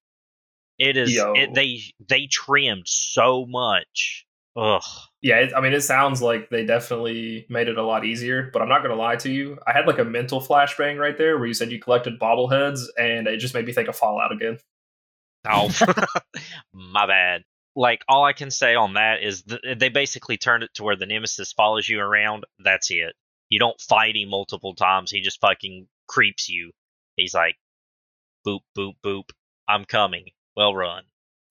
It is, it, they, they trimmed so much. Ugh. Yeah, it, I mean, it sounds like they definitely made it a lot easier, but I'm not going to lie to you. I had like a mental flashbang right there where you said you collected bobbleheads, and it just made me think of Fallout again. Oh, my bad. Like, all I can say on that is th- they basically turned it to where the nemesis follows you around. That's it. You don't fight him multiple times. He just fucking creeps you. He's like, boop, boop, boop. I'm coming. Well run.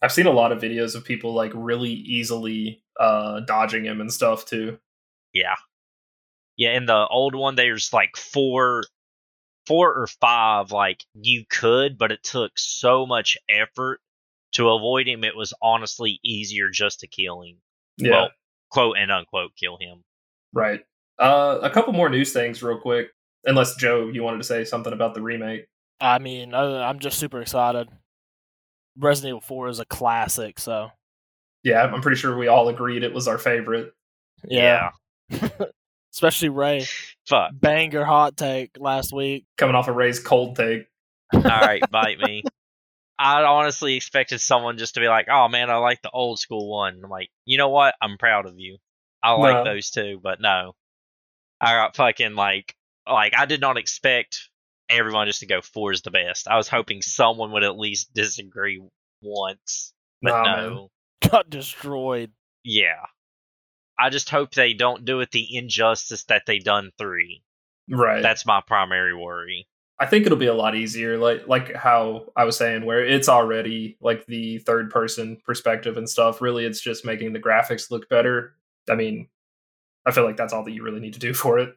I've seen a lot of videos of people like really easily uh, dodging him and stuff too. Yeah. Yeah, in the old one there's like four four or five like you could, but it took so much effort to avoid him it was honestly easier just to kill him. Yeah, Well, quote and unquote kill him. right. Uh, a couple more news things, real quick. Unless Joe, you wanted to say something about the remake. I mean, I, I'm just super excited. Resident Evil 4 is a classic, so Yeah, I'm pretty sure we all agreed it was our favorite. yeah. Especially Ray. Fuck. Banger hot take last week. Coming off a Ray's cold take. Alright, bite me. I honestly expected someone just to be like, "Oh man, I like the old school one." I'm like, you know what? I'm proud of you. I like No. those too, but no, I got fucking like, like I did not expect everyone just to go four is the best. I was hoping someone would at least disagree once, but Nah, no, man. Got destroyed. yeah. I just hope they don't do it the injustice that they done three. Right. That's my primary worry. I think it'll be a lot easier, like like how I was saying, where it's already like the third person perspective and stuff. Really, it's just making the graphics look better. I mean, I feel like that's all that you really need to do for it.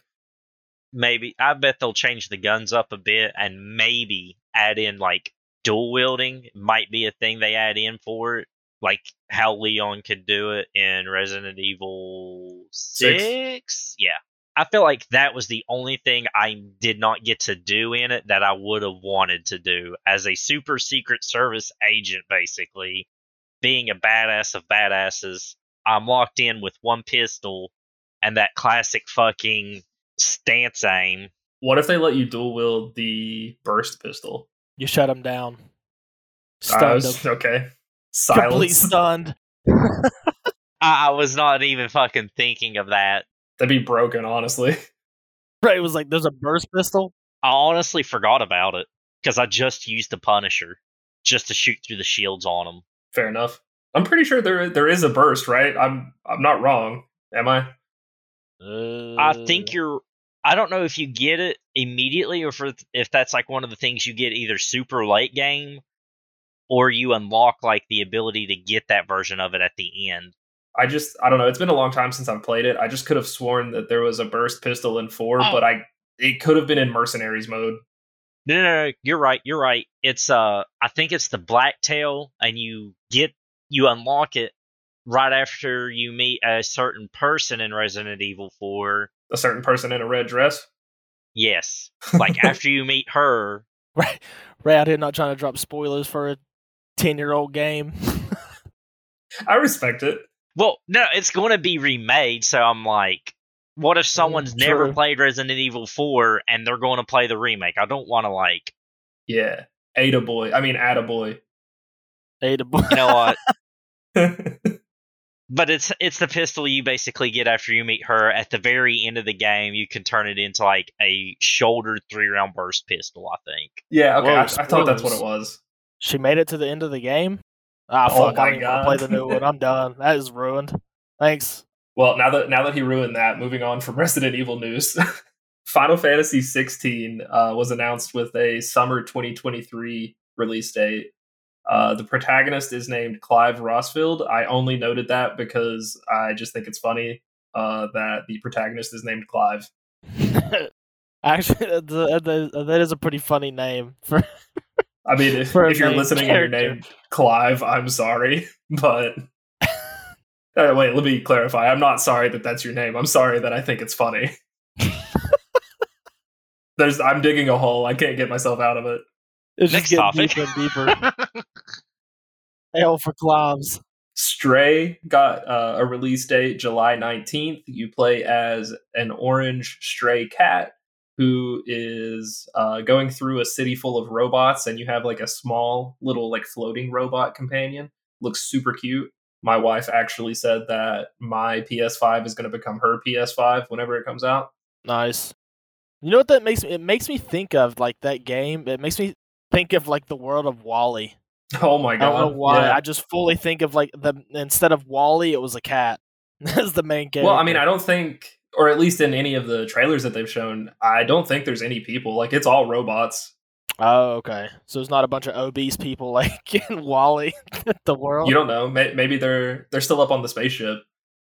maybe I bet they'll change the guns up a bit and maybe add in like dual wielding might be a thing they add in for it, like how Leon could do it in Resident Evil Six. Six. Yeah, I feel like that was the only thing I did not get to do in it that I would have wanted to do as a super secret service agent, basically being a badass of badasses. I'm locked in with one pistol and that classic fucking stance aim. What if they let you dual wield the burst pistol? You shut him down. I Stunned was- him. Okay. Complete stunned. I, I was not even fucking thinking of that. That'd be broken, honestly. Right, it was like there's a burst pistol. I honestly forgot about it because I just used the Punisher just to shoot through the shields on them. Fair enough. I'm pretty sure there there is a burst, right? I'm I'm not wrong, am I? Uh, I think you're. I don't know if you get it immediately or for, if that's like one of the things you get either super late game or you unlock like the ability to get that version of it at the end. I just I don't know. It's been a long time since I've played it. I just could have sworn that there was a burst pistol in four, Oh. but I it could have been in mercenaries mode. No, no, no, you're right. You're right. It's uh, I think it's the blacktail, and you get you unlock it right after you meet a certain person in Resident Evil Four. A certain person in a red dress. Yes, like after you meet her. Right, right out here not trying to drop spoilers for a ten year old game. I respect it. Well, no, it's going to be remade. So I'm like, what if someone's mm, never played Resident Evil Four and they're going to play the remake? I don't want to like, Yeah. Ada boy. I mean Ada boy. Ada boy. you know what? but it's it's the pistol you basically get after you meet her at the very end of the game. You can turn it into like a shouldered three round burst pistol. I think. yeah, okay. Whoa, I, I thought that's what it was. She made it to the end of the game. Ah, Oh fuck! I don't even play the new one. I'm done. That is ruined. Thanks. Well, now that now that he ruined that, moving on from Resident Evil news, Final Fantasy 16 uh, was announced with a summer 2023 release date. Uh, the protagonist is named Clive Rosfield. I only noted that because I just think it's funny uh, that the protagonist is named Clive. Actually, that- is a pretty funny name for. I mean, if, if you're main listening and your name Clive, I'm sorry, but uh, wait, let me clarify. I'm not sorry that that's your name. I'm sorry that I think it's funny. There's, I'm digging a hole. I can't get myself out of it. It's Next just getting topic. deeper and deeper. Hell for Clives. Stray got uh, a release date July 19th. You play as an orange stray cat who is uh, going through a city full of robots, and you have like a small little like floating robot companion. Looks super cute. My wife actually said that my PS5 is going to become her PS5 whenever it comes out. Nice. You know what that makes me? It makes me think of like that game. It makes me think of like the world of WALL-E. Oh my god! I don't know why. Yeah. I just fully think of like the instead of WALL-E, it was a cat as the main character. Well, I mean, I don't think, or at least in any of the trailers that they've shown, I don't think there's any people. Like it's all robots. Oh, okay. So it's not a bunch of obese people like in WALL-E, the world. You don't know. Maybe they're they're still up on the spaceship.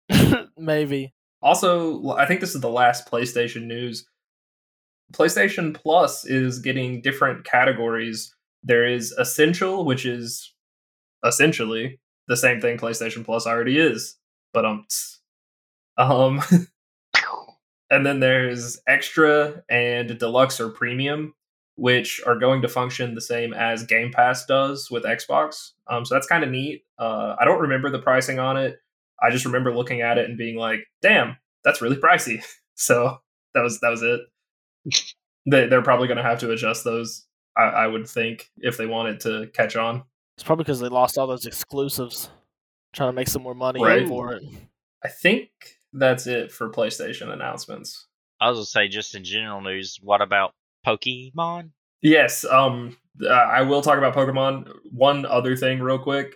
Maybe. Also, I think this is the last PlayStation news. PlayStation Plus is getting different categories. There is Essential, which is essentially the same thing PlayStation Plus already is, but um, um, and then there's Extra and Deluxe or Premium, which are going to function the same as Game Pass does with Xbox. Um, so that's kind of neat. Uh, I don't remember the pricing on it. I just remember looking at it and being like, "Damn, that's really pricey." So that was that was it. they, they're probably going to have to adjust those. I, I would think if they wanted to catch on. It's probably because they lost all those exclusives, trying to make some more money Right. for it. I think that's it for PlayStation announcements. I was gonna say, just in general news, what about Pokemon? Yes, um, uh, I will talk about Pokemon. One other thing, real quick,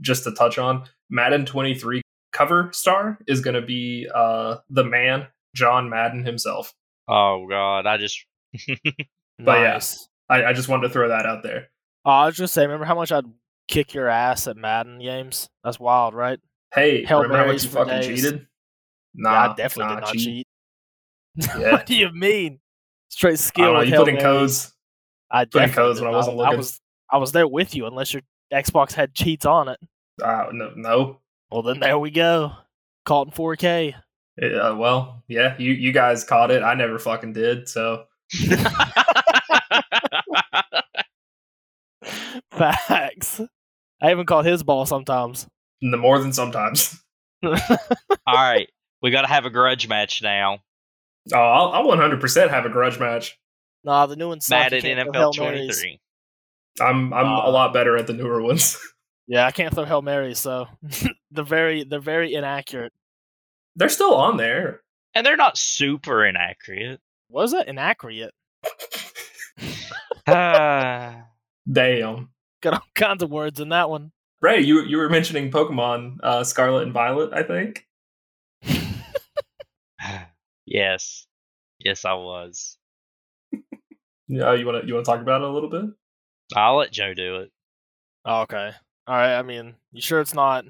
just to touch on Madden 23 cover star is going to be uh the man John Madden himself. Oh God, I just But yeah. I, I just wanted to throw that out there. Oh, I was just saying, remember how much I'd kick your ass at Madden games? That's wild, right? Hey, Hail remember how much you fucking days. cheated? Nah, yeah, I definitely nah, did not cheat. Yeah. what do you mean? Straight I don't skill. know, you Hail put in codes. I put in codes when I wasn't I looking. was I was there with you, unless your Xbox had cheats on it. Uh, no, no. Well, then there we go. Caught in 4K. Uh, well, yeah, you you guys caught it. I never fucking did. So Facts. I even caught his ball sometimes. the more than sometimes. all right. We got to have a grudge match now. Oh, I'll, I'll 100% have a grudge match. Nah, the new one's suck. You Madden can't throw Hail NFL Marys. 23. I'm I'm Uh, a lot better at the newer ones. Yeah, I can't throw Hail Marys, so they're very they're very inaccurate. They're still on there. And they're not super inaccurate. Was it inaccurate? Ah. Damn. Got all kinds of words in that one. Ray, you you were mentioning Pokemon uh, Scarlet and Violet, I think. Yes. Yes, I was. Yeah, you want to you want to talk about it a little bit? I'll let Joe do it. Oh, okay. All right. I mean, you sure it's not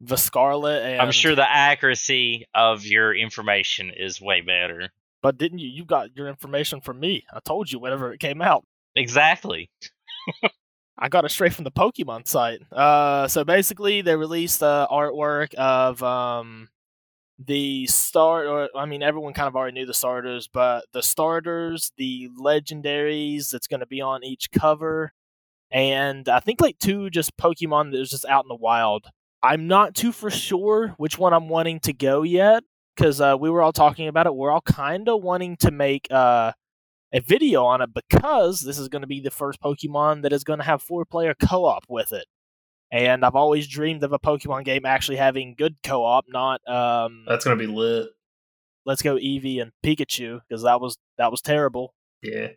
the Scarlet? And I'm sure the accuracy of your information is way better. But didn't you? You got your information from me. I told you whenever it came out. Exactly. I got it straight from the Pokemon site. Uh, so basically, they released the artwork of um, the start. Or I mean, everyone kind of already knew the starters, but the starters, the legendaries that's going to be on each cover, and I think like two just Pokemon that was just out in the wild. I'm not too for sure which one I'm wanting to go yet because uh, we were all talking about it. We're all kind of wanting to make uh, a video on it because this is going to be the first Pokemon that is going to have four player co op with it. And I've always dreamed of a Pokemon game actually having good co op, not um, That's gonna be lit. let's go Eevee and Pikachu because that was that was terrible. Yeah.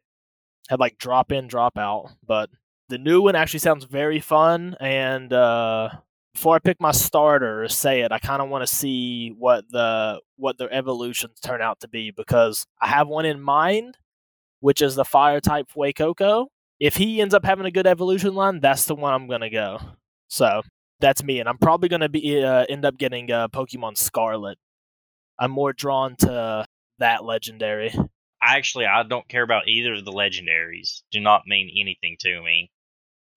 Had like drop in, drop out. But the new one actually sounds very fun. And uh, before I pick my starter, or say it, I kind of want to see what the what their evolutions turn out to be because I have one in mind, which is the fire type Fuecoco. If he ends up having a good evolution line, that's the one I'm gonna go. So that's me, and I'm probably gonna be uh, end up getting uh, Pokemon Scarlet. I'm more drawn to that legendary. Actually, I don't care about either of the legendaries. Do not mean anything to me.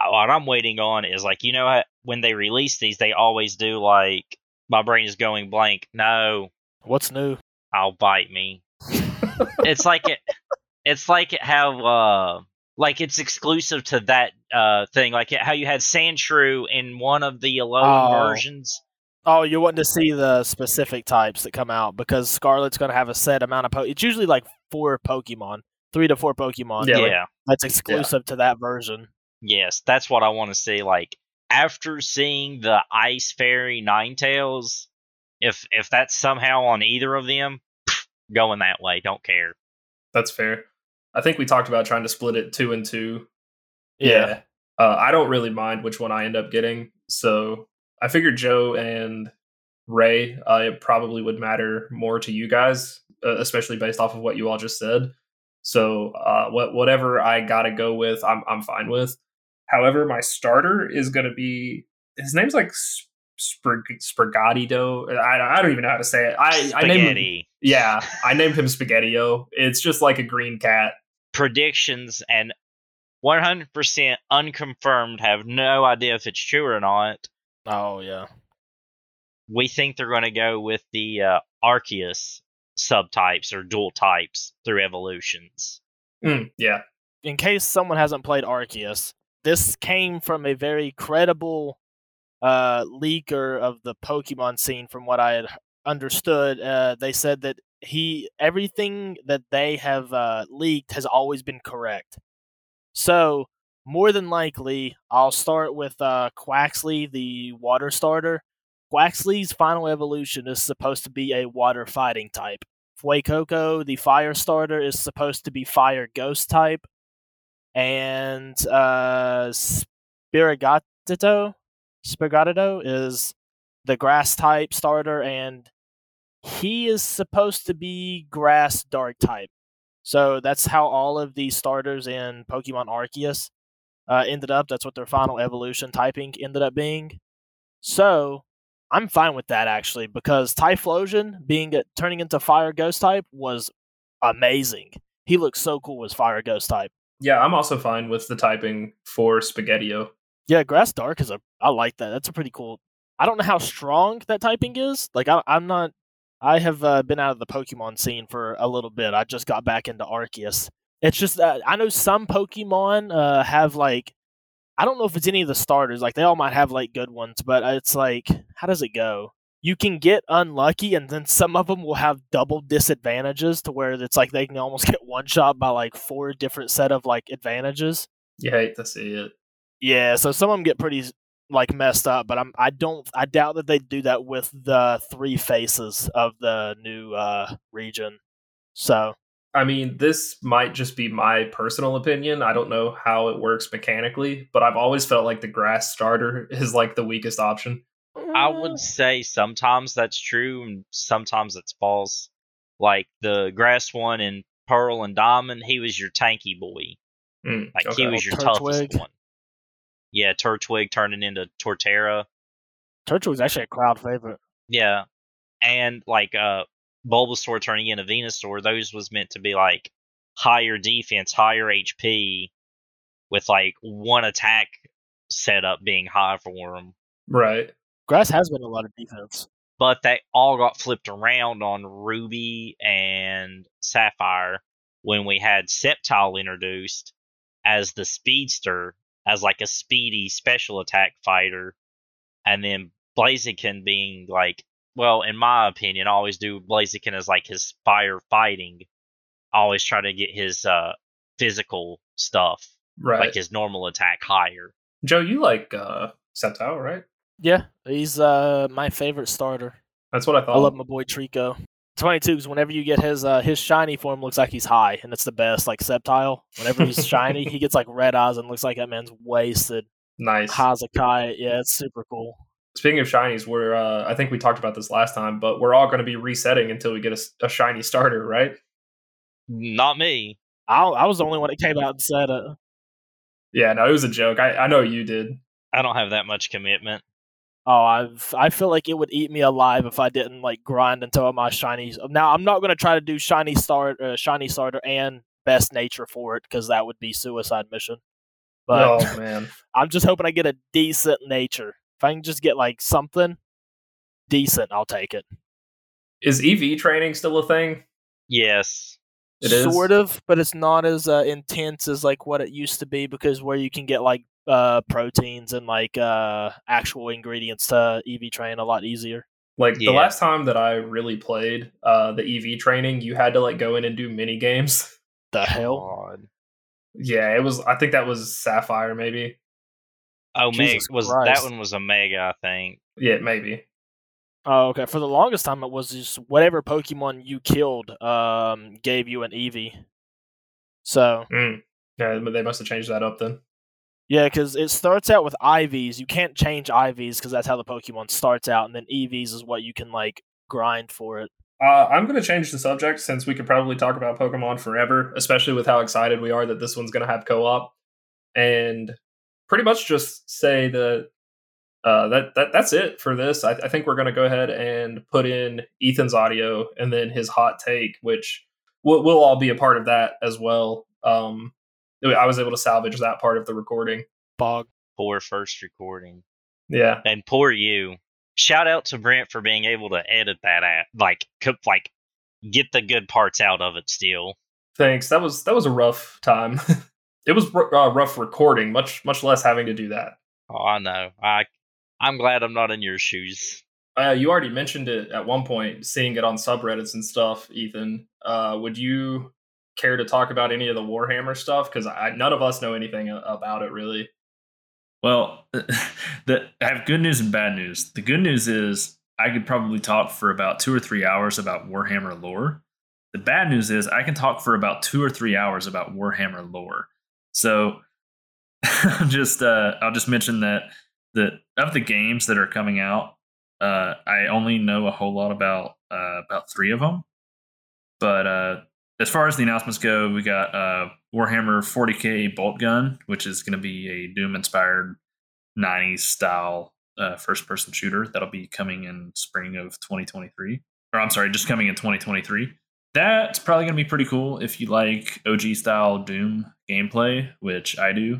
Uh, What I'm waiting on is like you know when they release these, they always do like my brain is going blank. No, What's new? I'll bite me. it's like it. It's like it how uh like it's exclusive to that uh thing. Like how you had Sandshrew in one of the alone Oh. versions. Oh, you're wanting to see the specific types that come out because Scarlet's going to have a set amount of po. It's usually like four Pokemon, three to four Pokemon. Yeah, Yeah, like- that's exclusive to that version. yes, that's what I want to see. Like after seeing the Ice Fairy Ninetales, if if that's somehow on either of them, pff, going that way, don't care. That's fair. I think we talked about trying to split it two and two. Yeah. Uh, I don't really mind which one I end up getting. So I figured Joe and Ray, uh, it probably would matter more to you guys, uh, especially based off of what you all just said. So uh, what whatever I gotta go with, I'm I'm fine with. However, my starter is gonna be his name's like Sprig- Sprigatito. I, I don't even know how to say it. I I named him, Spaghetti yeah, I named him Spaghettio. It's just like a green cat. Predictions and 100% unconfirmed. Have no idea if it's true or not. Oh yeah. we think they're going to go with the uh, Arceus subtypes or dual types through evolutions. Mm, yeah, In case someone hasn't played Arceus, this came from a very credible uh, leaker of the Pokemon scene. From what I had understood, uh, they said that he everything that they have uh, leaked has always been correct. So more than likely, I'll start with uh, Quaxly, the water starter. Quaxly's final evolution is supposed to be a water fighting type. Fuecoco, the fire starter, is supposed to be fire ghost type. And uh, Spirigatito, Spirigatito is the grass type starter, and he is supposed to be grass dark type. So that's how all of the starters in Pokemon Arceus uh, ended up. That's what their final evolution typing ended up being. So I'm fine with that actually because Typhlosion being turning into Fire Ghost type was amazing. He looks so cool as Fire Ghost type. yeah. I'm also fine with the typing for Spaghettio. Yeah, Grass Dark is a. I like that. That's a pretty cool. I don't know how strong that typing is. Like I, I'm not. I have uh, been out of the Pokemon scene for a little bit. I just got back into Arceus. It's just that I know some Pokemon uh, have like. I don't know if it's any of the starters. Like they all might have like good ones, but it's like, how does it go? you can get unlucky, and then some of them will have double disadvantages to where it's like they can almost get one shot by like four different set of like advantages. You hate to see it. Yeah, so some of them get pretty like messed up, but I'm I don't I doubt that they do that with the three faces of the new uh region. So I mean, this might just be my personal opinion. I don't know how it works mechanically, but I've always felt like the grass starter is like the weakest option. I would say sometimes that's true and sometimes it's false. Like the grass one in Pearl and Diamond, he was your tanky boy. Mm, Like okay. he was your Turtwig. toughest one. Yeah, Turtwig turning into Torterra. Turtwig's actually a crowd favorite. Yeah. And like uh Bulbasaur turning into Venusaur, those was meant to be like higher defense, higher HP with like one attack setup being high for him. right. Grass has been a lot of defense. But they all got flipped around on Ruby and Sapphire when we had Sceptile introduced as the speedster, as like a speedy special attack fighter, and then Blaziken being like, well, in my opinion, I always do Blaziken as like his fire fighting. I always try to get his uh physical stuff, Right. like his normal attack higher. Joe, you like uh Sceptile, right? Yeah, he's uh my favorite starter. That's what I thought. I love my boy Treecko. It's funny too, because whenever you get his uh, his shiny form, looks like he's high, and it's the best. Like Sceptile, whenever he's shiny, he gets like red eyes and looks like that man's wasted. nice. High as a kite. Yeah, it's super cool. Speaking of shinies, we're uh, I think we talked about this last time, but we're all going to be resetting until we get a shiny starter, right? Not me. I I was the only one that came out and said it. Yeah, no, it was a joke. I, I know you did. I don't have that much commitment. Oh, I've I feel like it would eat me alive if I didn't like grind until my shinies. Now I'm not going to try to do shiny start, uh, shiny starter, and best nature for it because that would be suicide mission. But oh man, I'm just hoping I get a decent nature. If I can just get like something decent, I'll take it. is EV training still a thing? Yes. It is? sort of, but it's not as uh, intense as like what it used to be because where you can get like uh, proteins and like uh, actual ingredients to EV train a lot easier. Like the last time that I really played uh, the EV training, you had to like go in and do mini games. The hell? God. yeah, it was. I think that was Sapphire, maybe. Oh, Jesus was Christ. that one was Omega, I think. Yeah, maybe. Oh, okay. For the longest time, it was just whatever Pokemon you killed um, gave you an EV. So Mm. Yeah, they must have changed that up then. Yeah, because it starts out with IVs. You can't change IVs because that's how the Pokemon starts out, and then EVs is what you can like grind for it. Uh, I'm going to change the subject since we could probably talk about Pokemon forever, especially with how excited we are that this one's going to have co-op, and pretty much just say that uh, that that that's it for this. I, I think we're going to go ahead and put in Ethan's audio and then his hot take, which we'll, we'll all be a part of that as well. Um, I was able to salvage that part of the recording. Bog. Poor first recording. Yeah, And poor you. Shout out to Brent for being able to edit that out. Like co- like get the good parts out of it still. thanks. That was that was a rough time. it was r- uh, rough recording, much much less having to do that. Oh, I know. I I'm glad I'm not in your shoes. Uh, you already mentioned it at one point, seeing it on subreddits and stuff. Ethan, uh, would you care to talk about any of the Warhammer stuff? Because none of us know anything about it really. Well, the, I have good news and bad news. The good news is I could probably talk for about two or three hours about Warhammer lore. The bad news is I can talk for about two or three hours about Warhammer lore. So just uh, I'll just mention that the of the games that are coming out, uh, I only know a whole lot about uh, about three of them. But uh, as far as the announcements go, we got uh, Warhammer 40k Boltgun, which is going to be a Doom inspired 90s style uh, first person shooter that'll be coming in spring of 2023. Or I'm sorry, just coming in 2023. That's probably going to be pretty cool if you like OG style Doom gameplay, which I do.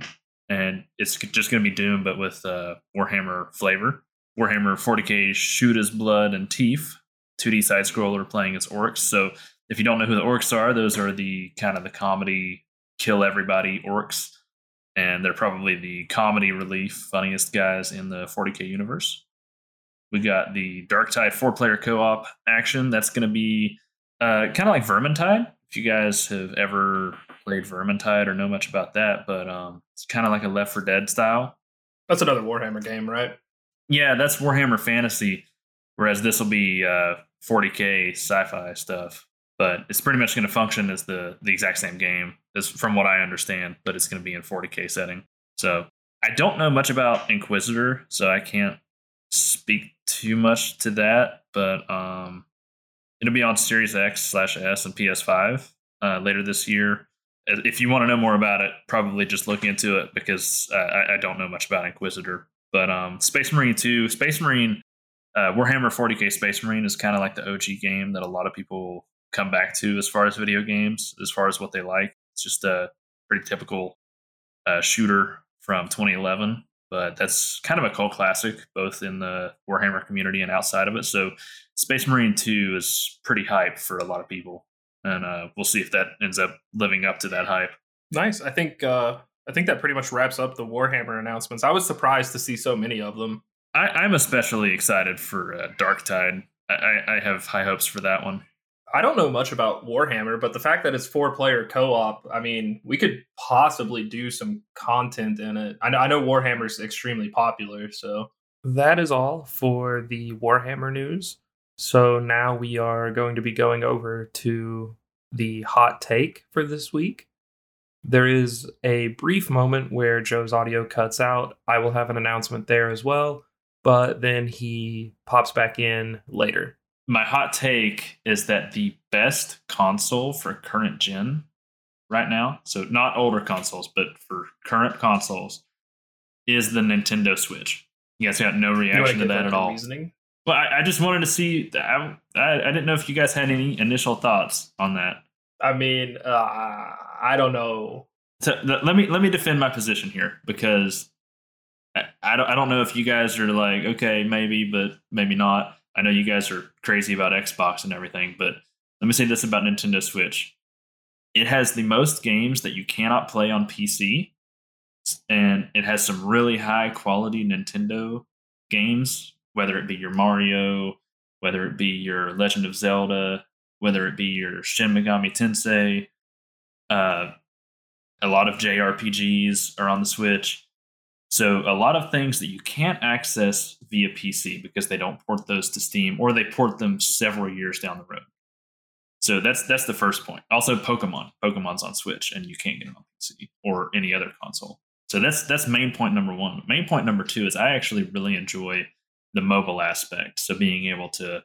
And it's just going to be Doom, but with uh, Warhammer flavor. Warhammer 40k Shootas Blood and Teeth, 2D side scroller playing as orcs. So if you don't know who the orcs are, those are the kind of the comedy kill everybody orcs, and they're probably the comedy relief funniest guys in the 40k universe. We got the Dark Tide four player co op action. That's going to be uh, kind of like Vermintide. If you guys have ever played Vermintide or know much about that, but um, it's kind of like a Left 4 Dead style. That's another Warhammer game, right? Yeah, that's Warhammer Fantasy, whereas this will be uh, 40k sci-fi stuff. But it's pretty much going to function as the the exact same game, as from what I understand. But it's going to be in 40k setting. So I don't know much about Inquisitor, so I can't speak too much to that. But um, it'll be on Series X slash S and PS5 uh, later this year. If you want to know more about it, probably just look into it because uh, I, I, don't know much about Inquisitor. But um, Space Marine 2, Space Marine, uh, Warhammer 40k Space Marine is kind of like the OG game that a lot of people come back to as far as video games, as far as what they like. It's just a pretty typical uh, shooter from 2011, but that's kind of a cult classic, both in the Warhammer community and outside of it. So Space Marine 2 is pretty hype for a lot of people. And uh, we'll see if that ends up living up to that hype. Nice. I think uh, I think that pretty much wraps up the Warhammer announcements. I was surprised to see so many of them. I, am especially excited for uh, Darktide. I, I have high hopes for that one. I don't know much about Warhammer, but the fact that it's four player co op, I mean, we could possibly do some content in it. I know, I know Warhammer's extremely popular, so. That is all for the Warhammer news. So now we are going to be going over to the hot take for this week. There is a brief moment where Joe's audio cuts out. I will have an announcement there as well, but then he pops back in later my hot take is that the best console for current gen right now, so not older consoles, but for current consoles, is the Nintendo Switch. You guys got no reaction to that at all. Reasoning? Well, I, I, just wanted to see. I, I, I didn't know if you guys had any initial thoughts on that. I mean, uh, I don't know. So, let me let me defend my position here because I, I don't I don't know if you guys are like okay maybe but maybe not. I know you guys are crazy about Xbox and everything, but let me say this about Nintendo Switch. It has the most games that you cannot play on PC, and it has some really high quality Nintendo games, whether it be your Mario, whether it be your Legend of Zelda, whether it be your Shin Megami Tensei. Uh, a lot of JRPGs are on the Switch. So a lot of things that you can't access via PC because they don't port those to Steam or they port them several years down the road. So that's that's the first point. Also Pokemon. Pokemon's on Switch and you can't get it on PC or any other console. So that's that's main point number 1. Main point number 2 is I actually really enjoy the mobile aspect. So being able to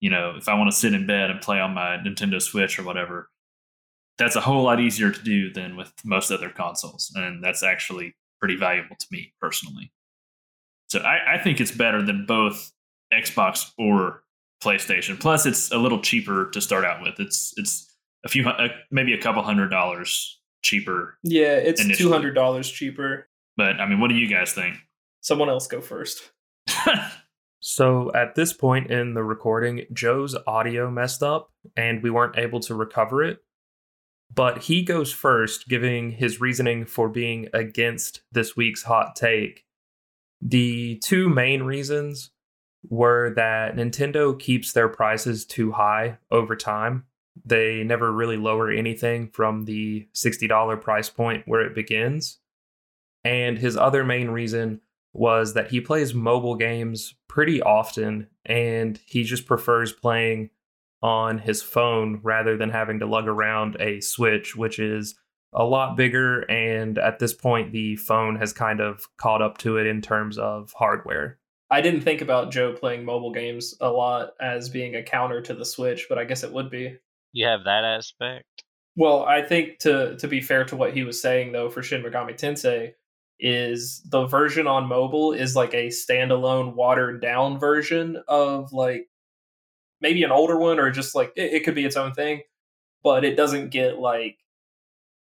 you know, if I want to sit in bed and play on my Nintendo Switch or whatever, that's a whole lot easier to do than with most other consoles. And that's actually pretty valuable to me personally. So I, I think it's better than both Xbox or PlayStation. Plus, it's a little cheaper to start out with. It's it's a few uh, maybe a couple hundred dollars cheaper. Yeah, it's two hundred dollars cheaper. But I mean, what do you guys think? Someone else go first. so at this point in the recording, Joe's audio messed up, and we weren't able to recover it but he goes first, giving his reasoning for being against this week's hot take. The two main reasons were that Nintendo keeps their prices too high over time. They never really lower anything from the $60 price point where it begins. And his other main reason was that he plays mobile games pretty often and he just prefers playing on his phone rather than having to lug around a Switch, which is a lot bigger. And at this point, the phone has kind of caught up to it in terms of hardware. I didn't think about Joe playing mobile games a lot as being a counter to the Switch, but I guess it would be. You have that aspect. Well, I think to to be fair to what he was saying though for Shin Megami Tensei is the version on mobile is like a standalone watered down version of like maybe an older one or just like it, it could be its own thing, but it doesn't get like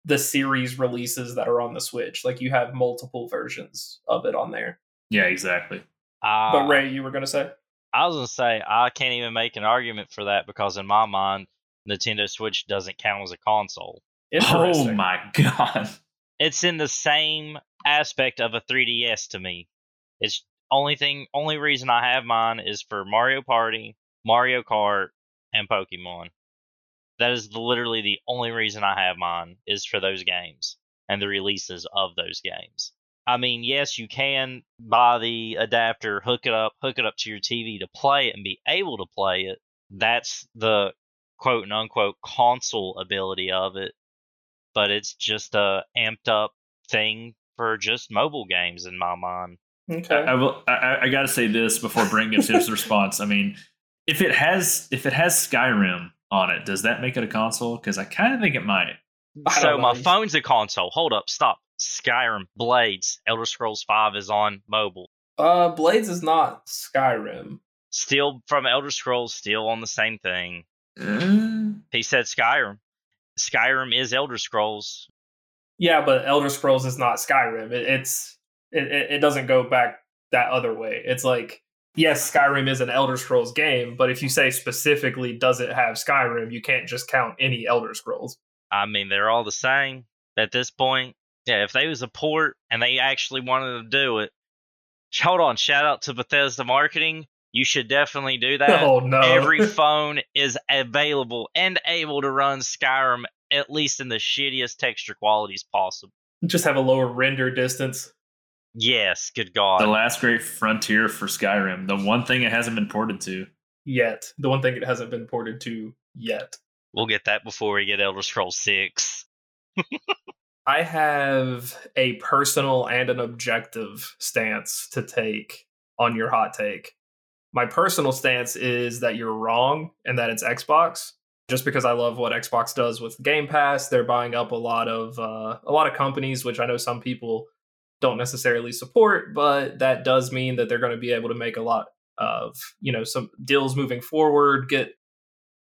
the series releases that are on the Switch. Like you have multiple versions of it on there. Yeah, exactly. Uh, but Ray, you were gonna say? I was gonna say I can't even make an argument for that because in my mind, Nintendo Switch doesn't count as a console. Oh my god! It's in the same aspect of a 3DS to me. It's Only thing, only reason I have mine is for Mario Party, Mario Kart, and Pokemon. That is the, literally the only reason I have mine is for those games and the releases of those games. I mean, yes, you can buy the adapter, hook it up, hook it up to your TV to play it and be able to play it. That's the quote and unquote console ability of it. But it's just a amped up thing for just mobile games in my mind. Okay. I will. I, I got to say this before Brent gives his response. I mean, if it has if it has Skyrim on it, does that make it a console? Because I kind of think it might. So my phone's a console. Hold up, stop. Skyrim, Blades, Elder Scrolls Five is on mobile. Uh, Blades is not Skyrim. Still from Elder Scrolls, still on the same thing. Uh, He said Skyrim. Skyrim is Elder Scrolls. Yeah, but Elder Scrolls is not Skyrim. It, it's it, it it doesn't go back that other way. It's like yes, Skyrim is an Elder Scrolls game, but if you say specifically does it have Skyrim, you can't just count any Elder Scrolls. I mean, they're all the same at this point. Yeah, if they was a port and they actually wanted to do it, hold on. Shout out to Bethesda marketing. You should definitely do that. oh no! Every phone is available and able to run Skyrim at least in the shittiest texture qualities possible. just have a lower render distance. Yes, good God. the last great frontier for Skyrim. The one thing it hasn't been ported to. Yet the one thing it hasn't been ported to yet. We'll get that before we get Elder Scrolls 6. I have a personal and an objective stance to take on your hot take. My personal stance is that you're wrong and that it's Xbox. Just because I love what Xbox does with Game Pass, they're buying up a lot of uh, a lot of companies, which I know some people don't necessarily support, but that does mean that they're going to be able to make a lot of you know some deals moving forward. Get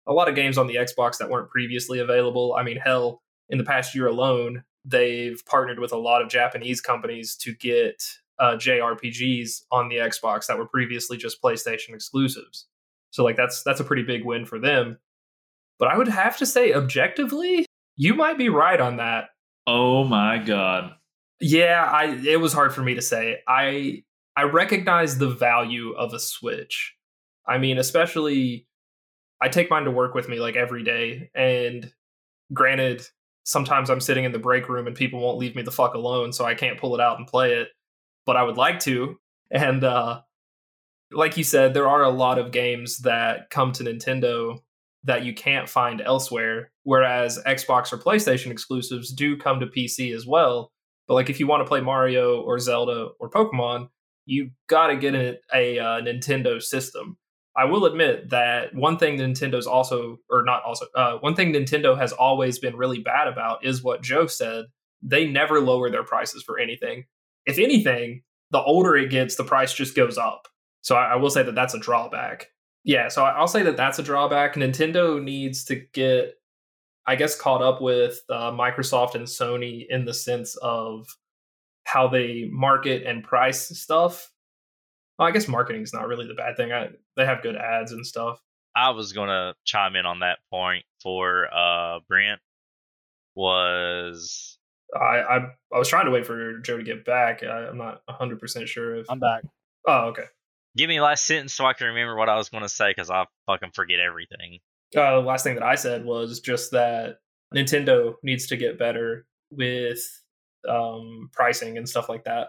a lot of games on the Xbox that weren't previously available. I mean, hell, in the past year alone, they've partnered with a lot of Japanese companies to get uh, JRPGs on the Xbox that were previously just PlayStation exclusives. So like that's that's a pretty big win for them. But I would have to say objectively, you might be right on that. Oh my god. Yeah, I it was hard for me to say. I I recognize the value of a Switch. I mean, especially I take mine to work with me like every day and granted sometimes I'm sitting in the break room and people won't leave me the fuck alone so I can't pull it out and play it, but I would like to. And uh like you said, there are a lot of games that come to Nintendo that you can't find elsewhere whereas Xbox or PlayStation exclusives do come to PC as well. But like if you want to play Mario or Zelda or Pokemon, you got to get a, a uh, Nintendo system. I will admit that one thing Nintendo's also, or not also, uh, one thing Nintendo has always been really bad about is what Joe said. They never lower their prices for anything. If anything, the older it gets, the price just goes up. So I, I will say that that's a drawback. Yeah, so I'll say that that's a drawback. Nintendo needs to get I guess caught up with uh, Microsoft and Sony in the sense of how they market and price stuff. Well, I guess marketing is not really the bad thing. I, they have good ads and stuff. I was going to chime in on that point for uh, Brent. Was I, I I was trying to wait for Joe to get back. I, I'm not 100 percent sure if. I'm back. Oh, okay. give me the last sentence so I can remember what I was going to say because I fucking forget everything. Uh, the last thing that I said was just that Nintendo needs to get better with um, pricing and stuff like that.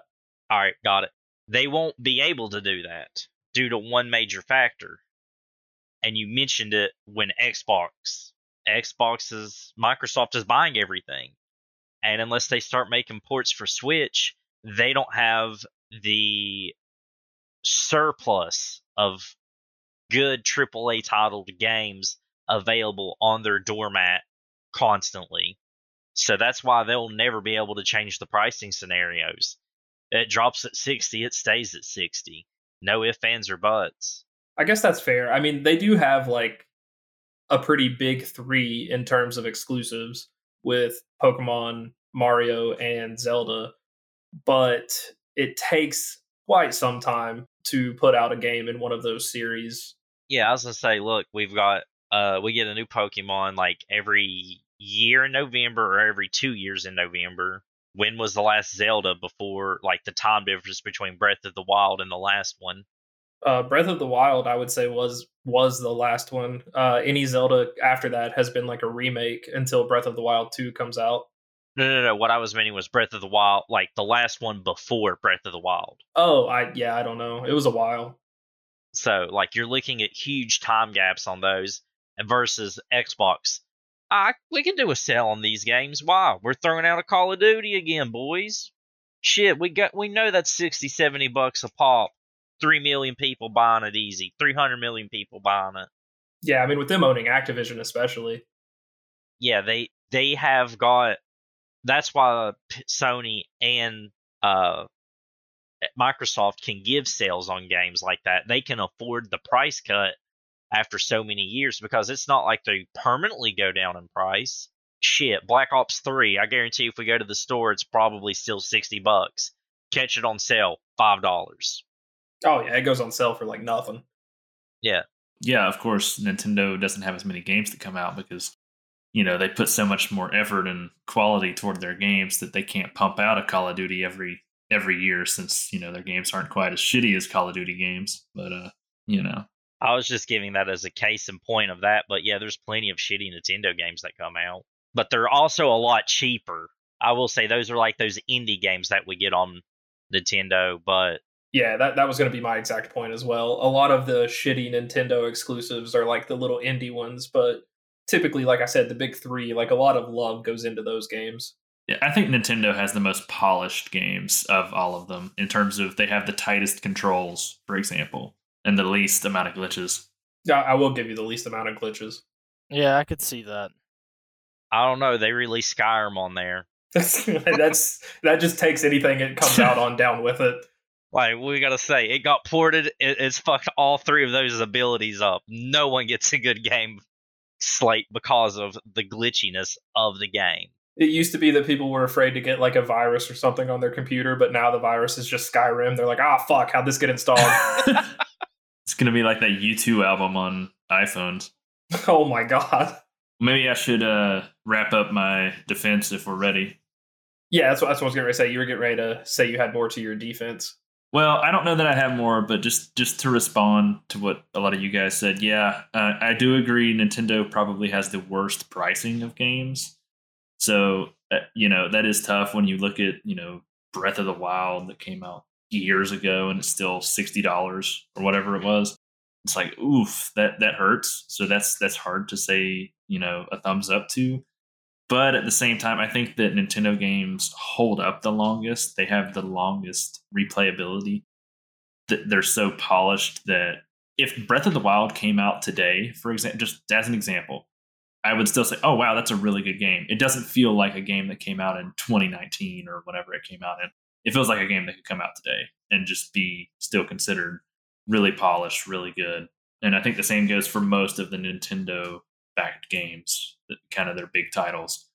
All right, got it. They won't be able to do that due to one major factor. And you mentioned it when Xbox, Xbox is Microsoft is buying everything. And unless they start making ports for Switch, they don't have the surplus of good AAA titled games available on their doormat constantly. So that's why they'll never be able to change the pricing scenarios. It drops at 60, it stays at 60. No ifs, ands, or buts. I guess that's fair. I mean, they do have like a pretty big three in terms of exclusives with Pokemon, Mario, and Zelda, but it takes quite some time to put out a game in one of those series. Yeah, I was gonna say, look, we've got uh we get a new Pokemon like every year in November or every two years in November. when was the last Zelda before like the time difference between Breath of the Wild and the last one? Uh, Breath of the Wild, I would say was was the last one. Uh, any Zelda after that has been like a remake until Breath of the Wild two comes out. No, no, no. What I was meaning was Breath of the Wild, like the last one before Breath of the Wild. Oh, I yeah, I don't know. It was a while. So, like, you're looking at huge time gaps on those, versus Xbox. Ah, we can do a sale on these games. Why? We're throwing out a Call of Duty again, boys. Shit, we got we know that's 60, 70 bucks a pop. Three million people buying it easy. Three hundred million people buying it. Yeah, I mean with them owning Activision especially. Yeah, they they have got. That's why Sony and uh, Microsoft can give sales on games like that. They can afford the price cut after so many years because it's not like they permanently go down in price. Shit, Black Ops 3, I guarantee if we go to the store, it's probably still 60 bucks. Catch it on sale, $5. Oh, yeah, it goes on sale for like nothing. Yeah. Yeah, of course, Nintendo doesn't have as many games to come out because, you know, they put so much more effort and quality toward their games that they can't pump out a Call of Duty every every year since, you know, their games aren't quite as shitty as Call of Duty games. But uh, you know, I was just giving that as a case in point of that. But yeah, there's plenty of shitty Nintendo games that come out, but they're also a lot cheaper. I will say those are like those indie games that we get on Nintendo, but yeah, that, that was going to be my exact point as well. A lot of the shitty Nintendo exclusives are like the little indie ones, but typically, like I said, the big three, like a lot of love goes into those games. Yeah, I think Nintendo has the most polished games of all of them in terms of they have the tightest controls, for example, and the least amount of glitches. Yeah, I will give you the least amount of glitches. Yeah, I could see that. I don't know. They released Skyrim on there. That's that's that just takes anything it comes out on down with it. Like we gotta say, it got ported. It, it's fucked all three of those abilities up. No one gets a good game slate because of the glitchiness of the game. It used to be that people were afraid to get like a virus or something on their computer, but now the virus is just Skyrim. They're like, ah, fuck, how'd this get installed? it's gonna be like that U2 album on iPhones. oh my god. Maybe I should uh, wrap up my defense if we're ready. Yeah, that's what, that's what I was going to say. You were getting ready to say you had more to your defense. Well, I don't know that I have more, but just just to respond to what a lot of you guys said, yeah, uh, I do agree. Nintendo probably has the worst pricing of games, so uh, you know that is tough when you look at you know Breath of the Wild that came out years ago and it's still sixty dollars or whatever it was. It's like oof, that that hurts. So that's that's hard to say you know a thumbs up to. But at the same time, I think that Nintendo games hold up the longest. They have the longest replayability. They're so polished that if Breath of the Wild came out today, for example, just as an example, I would still say, "Oh wow, that's a really good game." It doesn't feel like a game that came out in 2019 or whatever it came out in. It feels like a game that could come out today and just be still considered really polished, really good. And I think the same goes for most of the Nintendo backed games, kind of their big titles.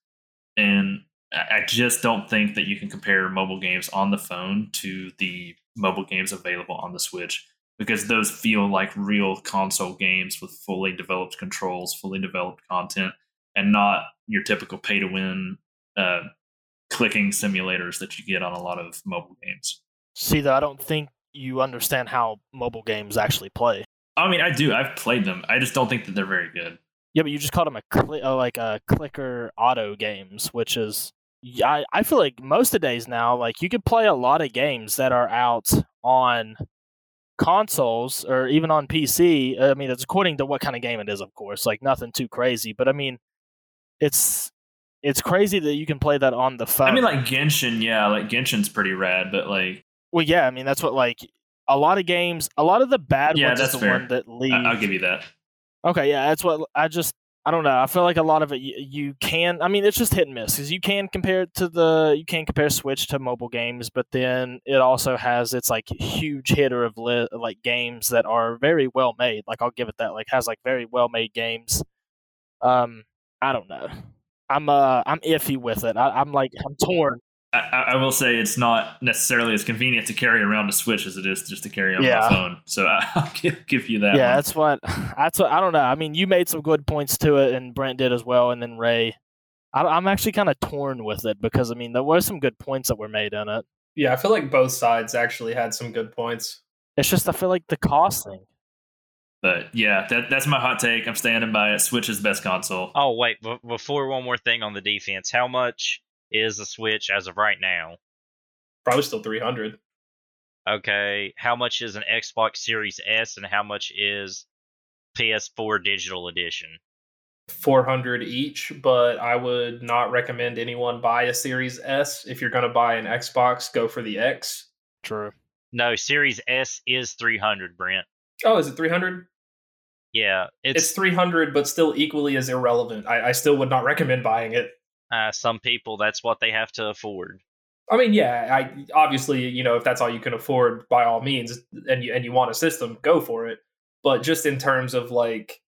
And I just don't think that you can compare mobile games on the phone to the mobile games available on the Switch because those feel like real console games with fully developed controls, fully developed content, and not your typical pay to win uh, clicking simulators that you get on a lot of mobile games. See, though, I don't think you understand how mobile games actually play. I mean, I do. I've played them. I just don't think that they're very good. Yeah, but you just called them a cli- uh, like a clicker auto games, which is I I feel like most of the days now, like you could play a lot of games that are out on consoles or even on PC. I mean, it's according to what kind of game it is, of course. Like nothing too crazy, but I mean, it's it's crazy that you can play that on the phone. I mean, like Genshin, yeah, like Genshin's pretty rad, but like, well, yeah, I mean that's what like a lot of games, a lot of the bad yeah, ones that's is the fair. one that leave. I- I'll give you that. Okay, yeah, that's what I just I don't know. I feel like a lot of it you, you can. I mean, it's just hit and miss because you can compare it to the you can compare Switch to mobile games, but then it also has its like huge hitter of li- like games that are very well made. Like I'll give it that. Like has like very well made games. Um, I don't know. I'm uh I'm iffy with it. I, I'm like I'm torn. I, I I will say it's not necessarily as convenient to carry around a Switch as it is just to carry on Yeah. my phone. So I- I'll give, give you that. yeah, one. that's what that's what I don't know. I mean, you made some good points to it, and Brent did as well, and then Ray. I, I'm actually kind of torn with it because I mean there were some good points that were made in it. Yeah, I feel like both sides actually had some good points. It's just I feel like the cost thing. But yeah, that, that's my hot take. I'm standing by it. Switch is the best console. Oh wait, b- before one more thing on the defense, how much is the Switch as of right now? Probably still 300. Okay, how much is an Xbox Series S, and how much is PS4 Digital Edition? 400 each, but I would not recommend anyone buy a Series S. If you're going to buy an Xbox, go for the X. True. No, Series S is 300, Brent. Oh, is it 300? Yeah, It's, it's, 300, but still equally as irrelevant. I, I still would not recommend buying it. uh, some people that's what they have to afford. I mean, yeah, I obviously, you know, if that's all you can afford, by all means, and you and you want a system, go for it. But just in terms of like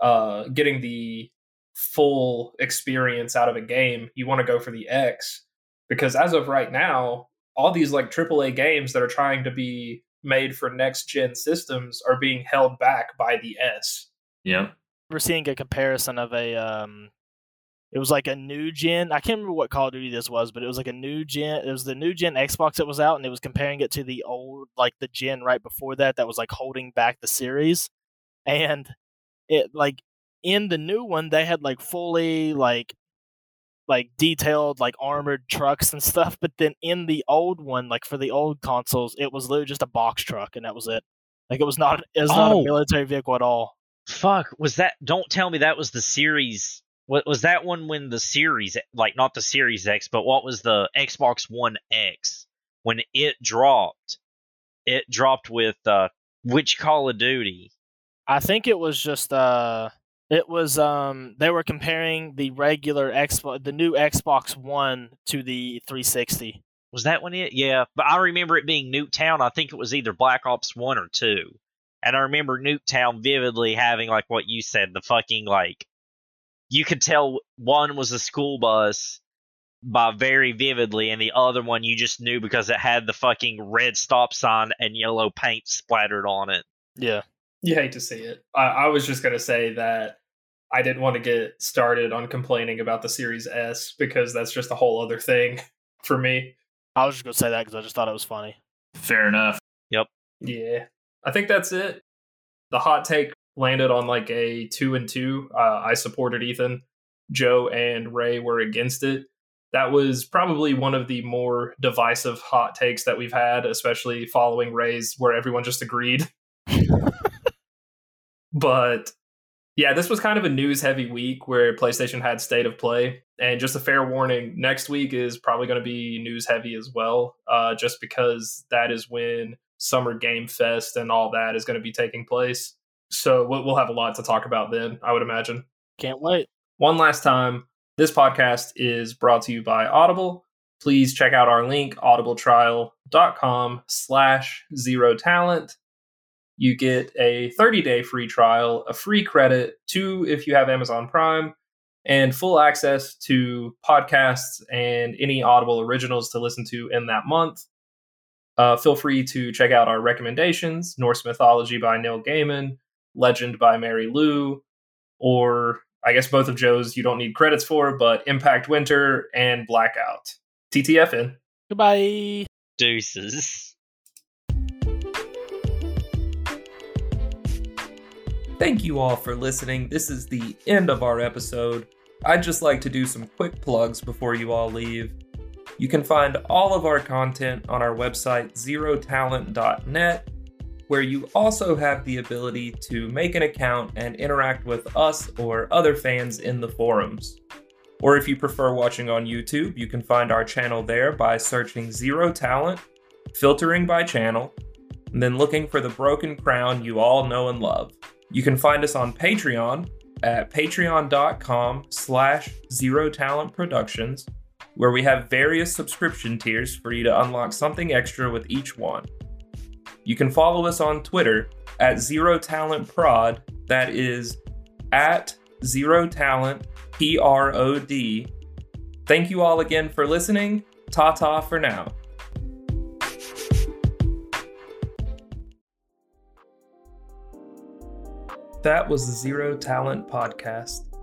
uh getting the full experience out of a game, you want to go for the X because as of right now, all these like AAA games that are trying to be made for next gen systems are being held back by the S. Yep. We're seeing a comparison of a um it was like a new gen. I can't remember what Call of Duty this was, but it was like a new gen. It was the new gen Xbox that was out, and it was comparing it to the old, like the gen right before that, that was like holding back the series. And it like in the new one, they had like fully like like detailed like armored trucks and stuff. But then in the old one, like for the old consoles, it was literally just a box truck, and that was it. Like it was not it was not Oh. a military vehicle at all. Fuck, was that? Don't tell me that was the Series. What was that one when the Series, like not the Series X, but what was the Xbox One X when it dropped? It dropped with uh, which Call of Duty? I think it was just uh it was um they were comparing the regular Xbox the new Xbox 1 to the 360. Was that one it? Yeah, but I remember it being Nuketown. I think it was either Black Ops One or Two, and I remember Nuketown vividly having like what you said, the fucking like, you could tell one was a school bus by very vividly, and the other one you just knew because it had the fucking red stop sign and yellow paint splattered on it. Yeah. You hate to see it. I, I was just going to say that I didn't want to get started on complaining about the Series S because that's just a whole other thing for me. I was just going to say that cuz I just thought it was funny. Fair enough. Yep. Yeah. I think that's it. The hot take landed on like a two and two. Uh, I supported Ethan. Joe and Ray were against it. That was probably one of the more divisive hot takes that we've had, especially following Ray's, where everyone just agreed. but yeah, this was kind of a news heavy week where PlayStation had state of play. And just a fair warning next week is probably going to be news heavy as well, uh, just because that is when Summer Game Fest and all that is going to be taking place. So we'll we'll have a lot to talk about then, I would imagine. Can't wait. One last time, this podcast is brought to you by Audible. Please check out our link, audibletrial.com slash zero talent. You get a 30-day free trial, a free credit, two if you have Amazon Prime, and full access to podcasts and any Audible originals to listen to in that month. Uh, feel free to check out our recommendations Norse Mythology by Neil Gaiman, Legend by Marie Lu, or I guess both of Joe's you don't need credits for, but Impact Winter and Blackout. TTFN. Goodbye. Deuces. Thank you all for listening. This is the end of our episode. I'd just like to do some quick plugs before you all leave. You can find all of our content on our website, zerotalent.net, where you also have the ability to make an account and interact with us or other fans in the forums. Or if you prefer watching on YouTube, you can find our channel there by searching Zero Talent, filtering by channel, and then looking for the broken crown you all know and love. You can find us on Patreon at patreon.com slash zero talent productions, where we have various subscription tiers for you to unlock something extra with each one. You can follow us on Twitter at zero talent prod, that is at zero talent P R O D. Thank you all again for listening. Ta ta for now. That was the Zero Talent Podcast.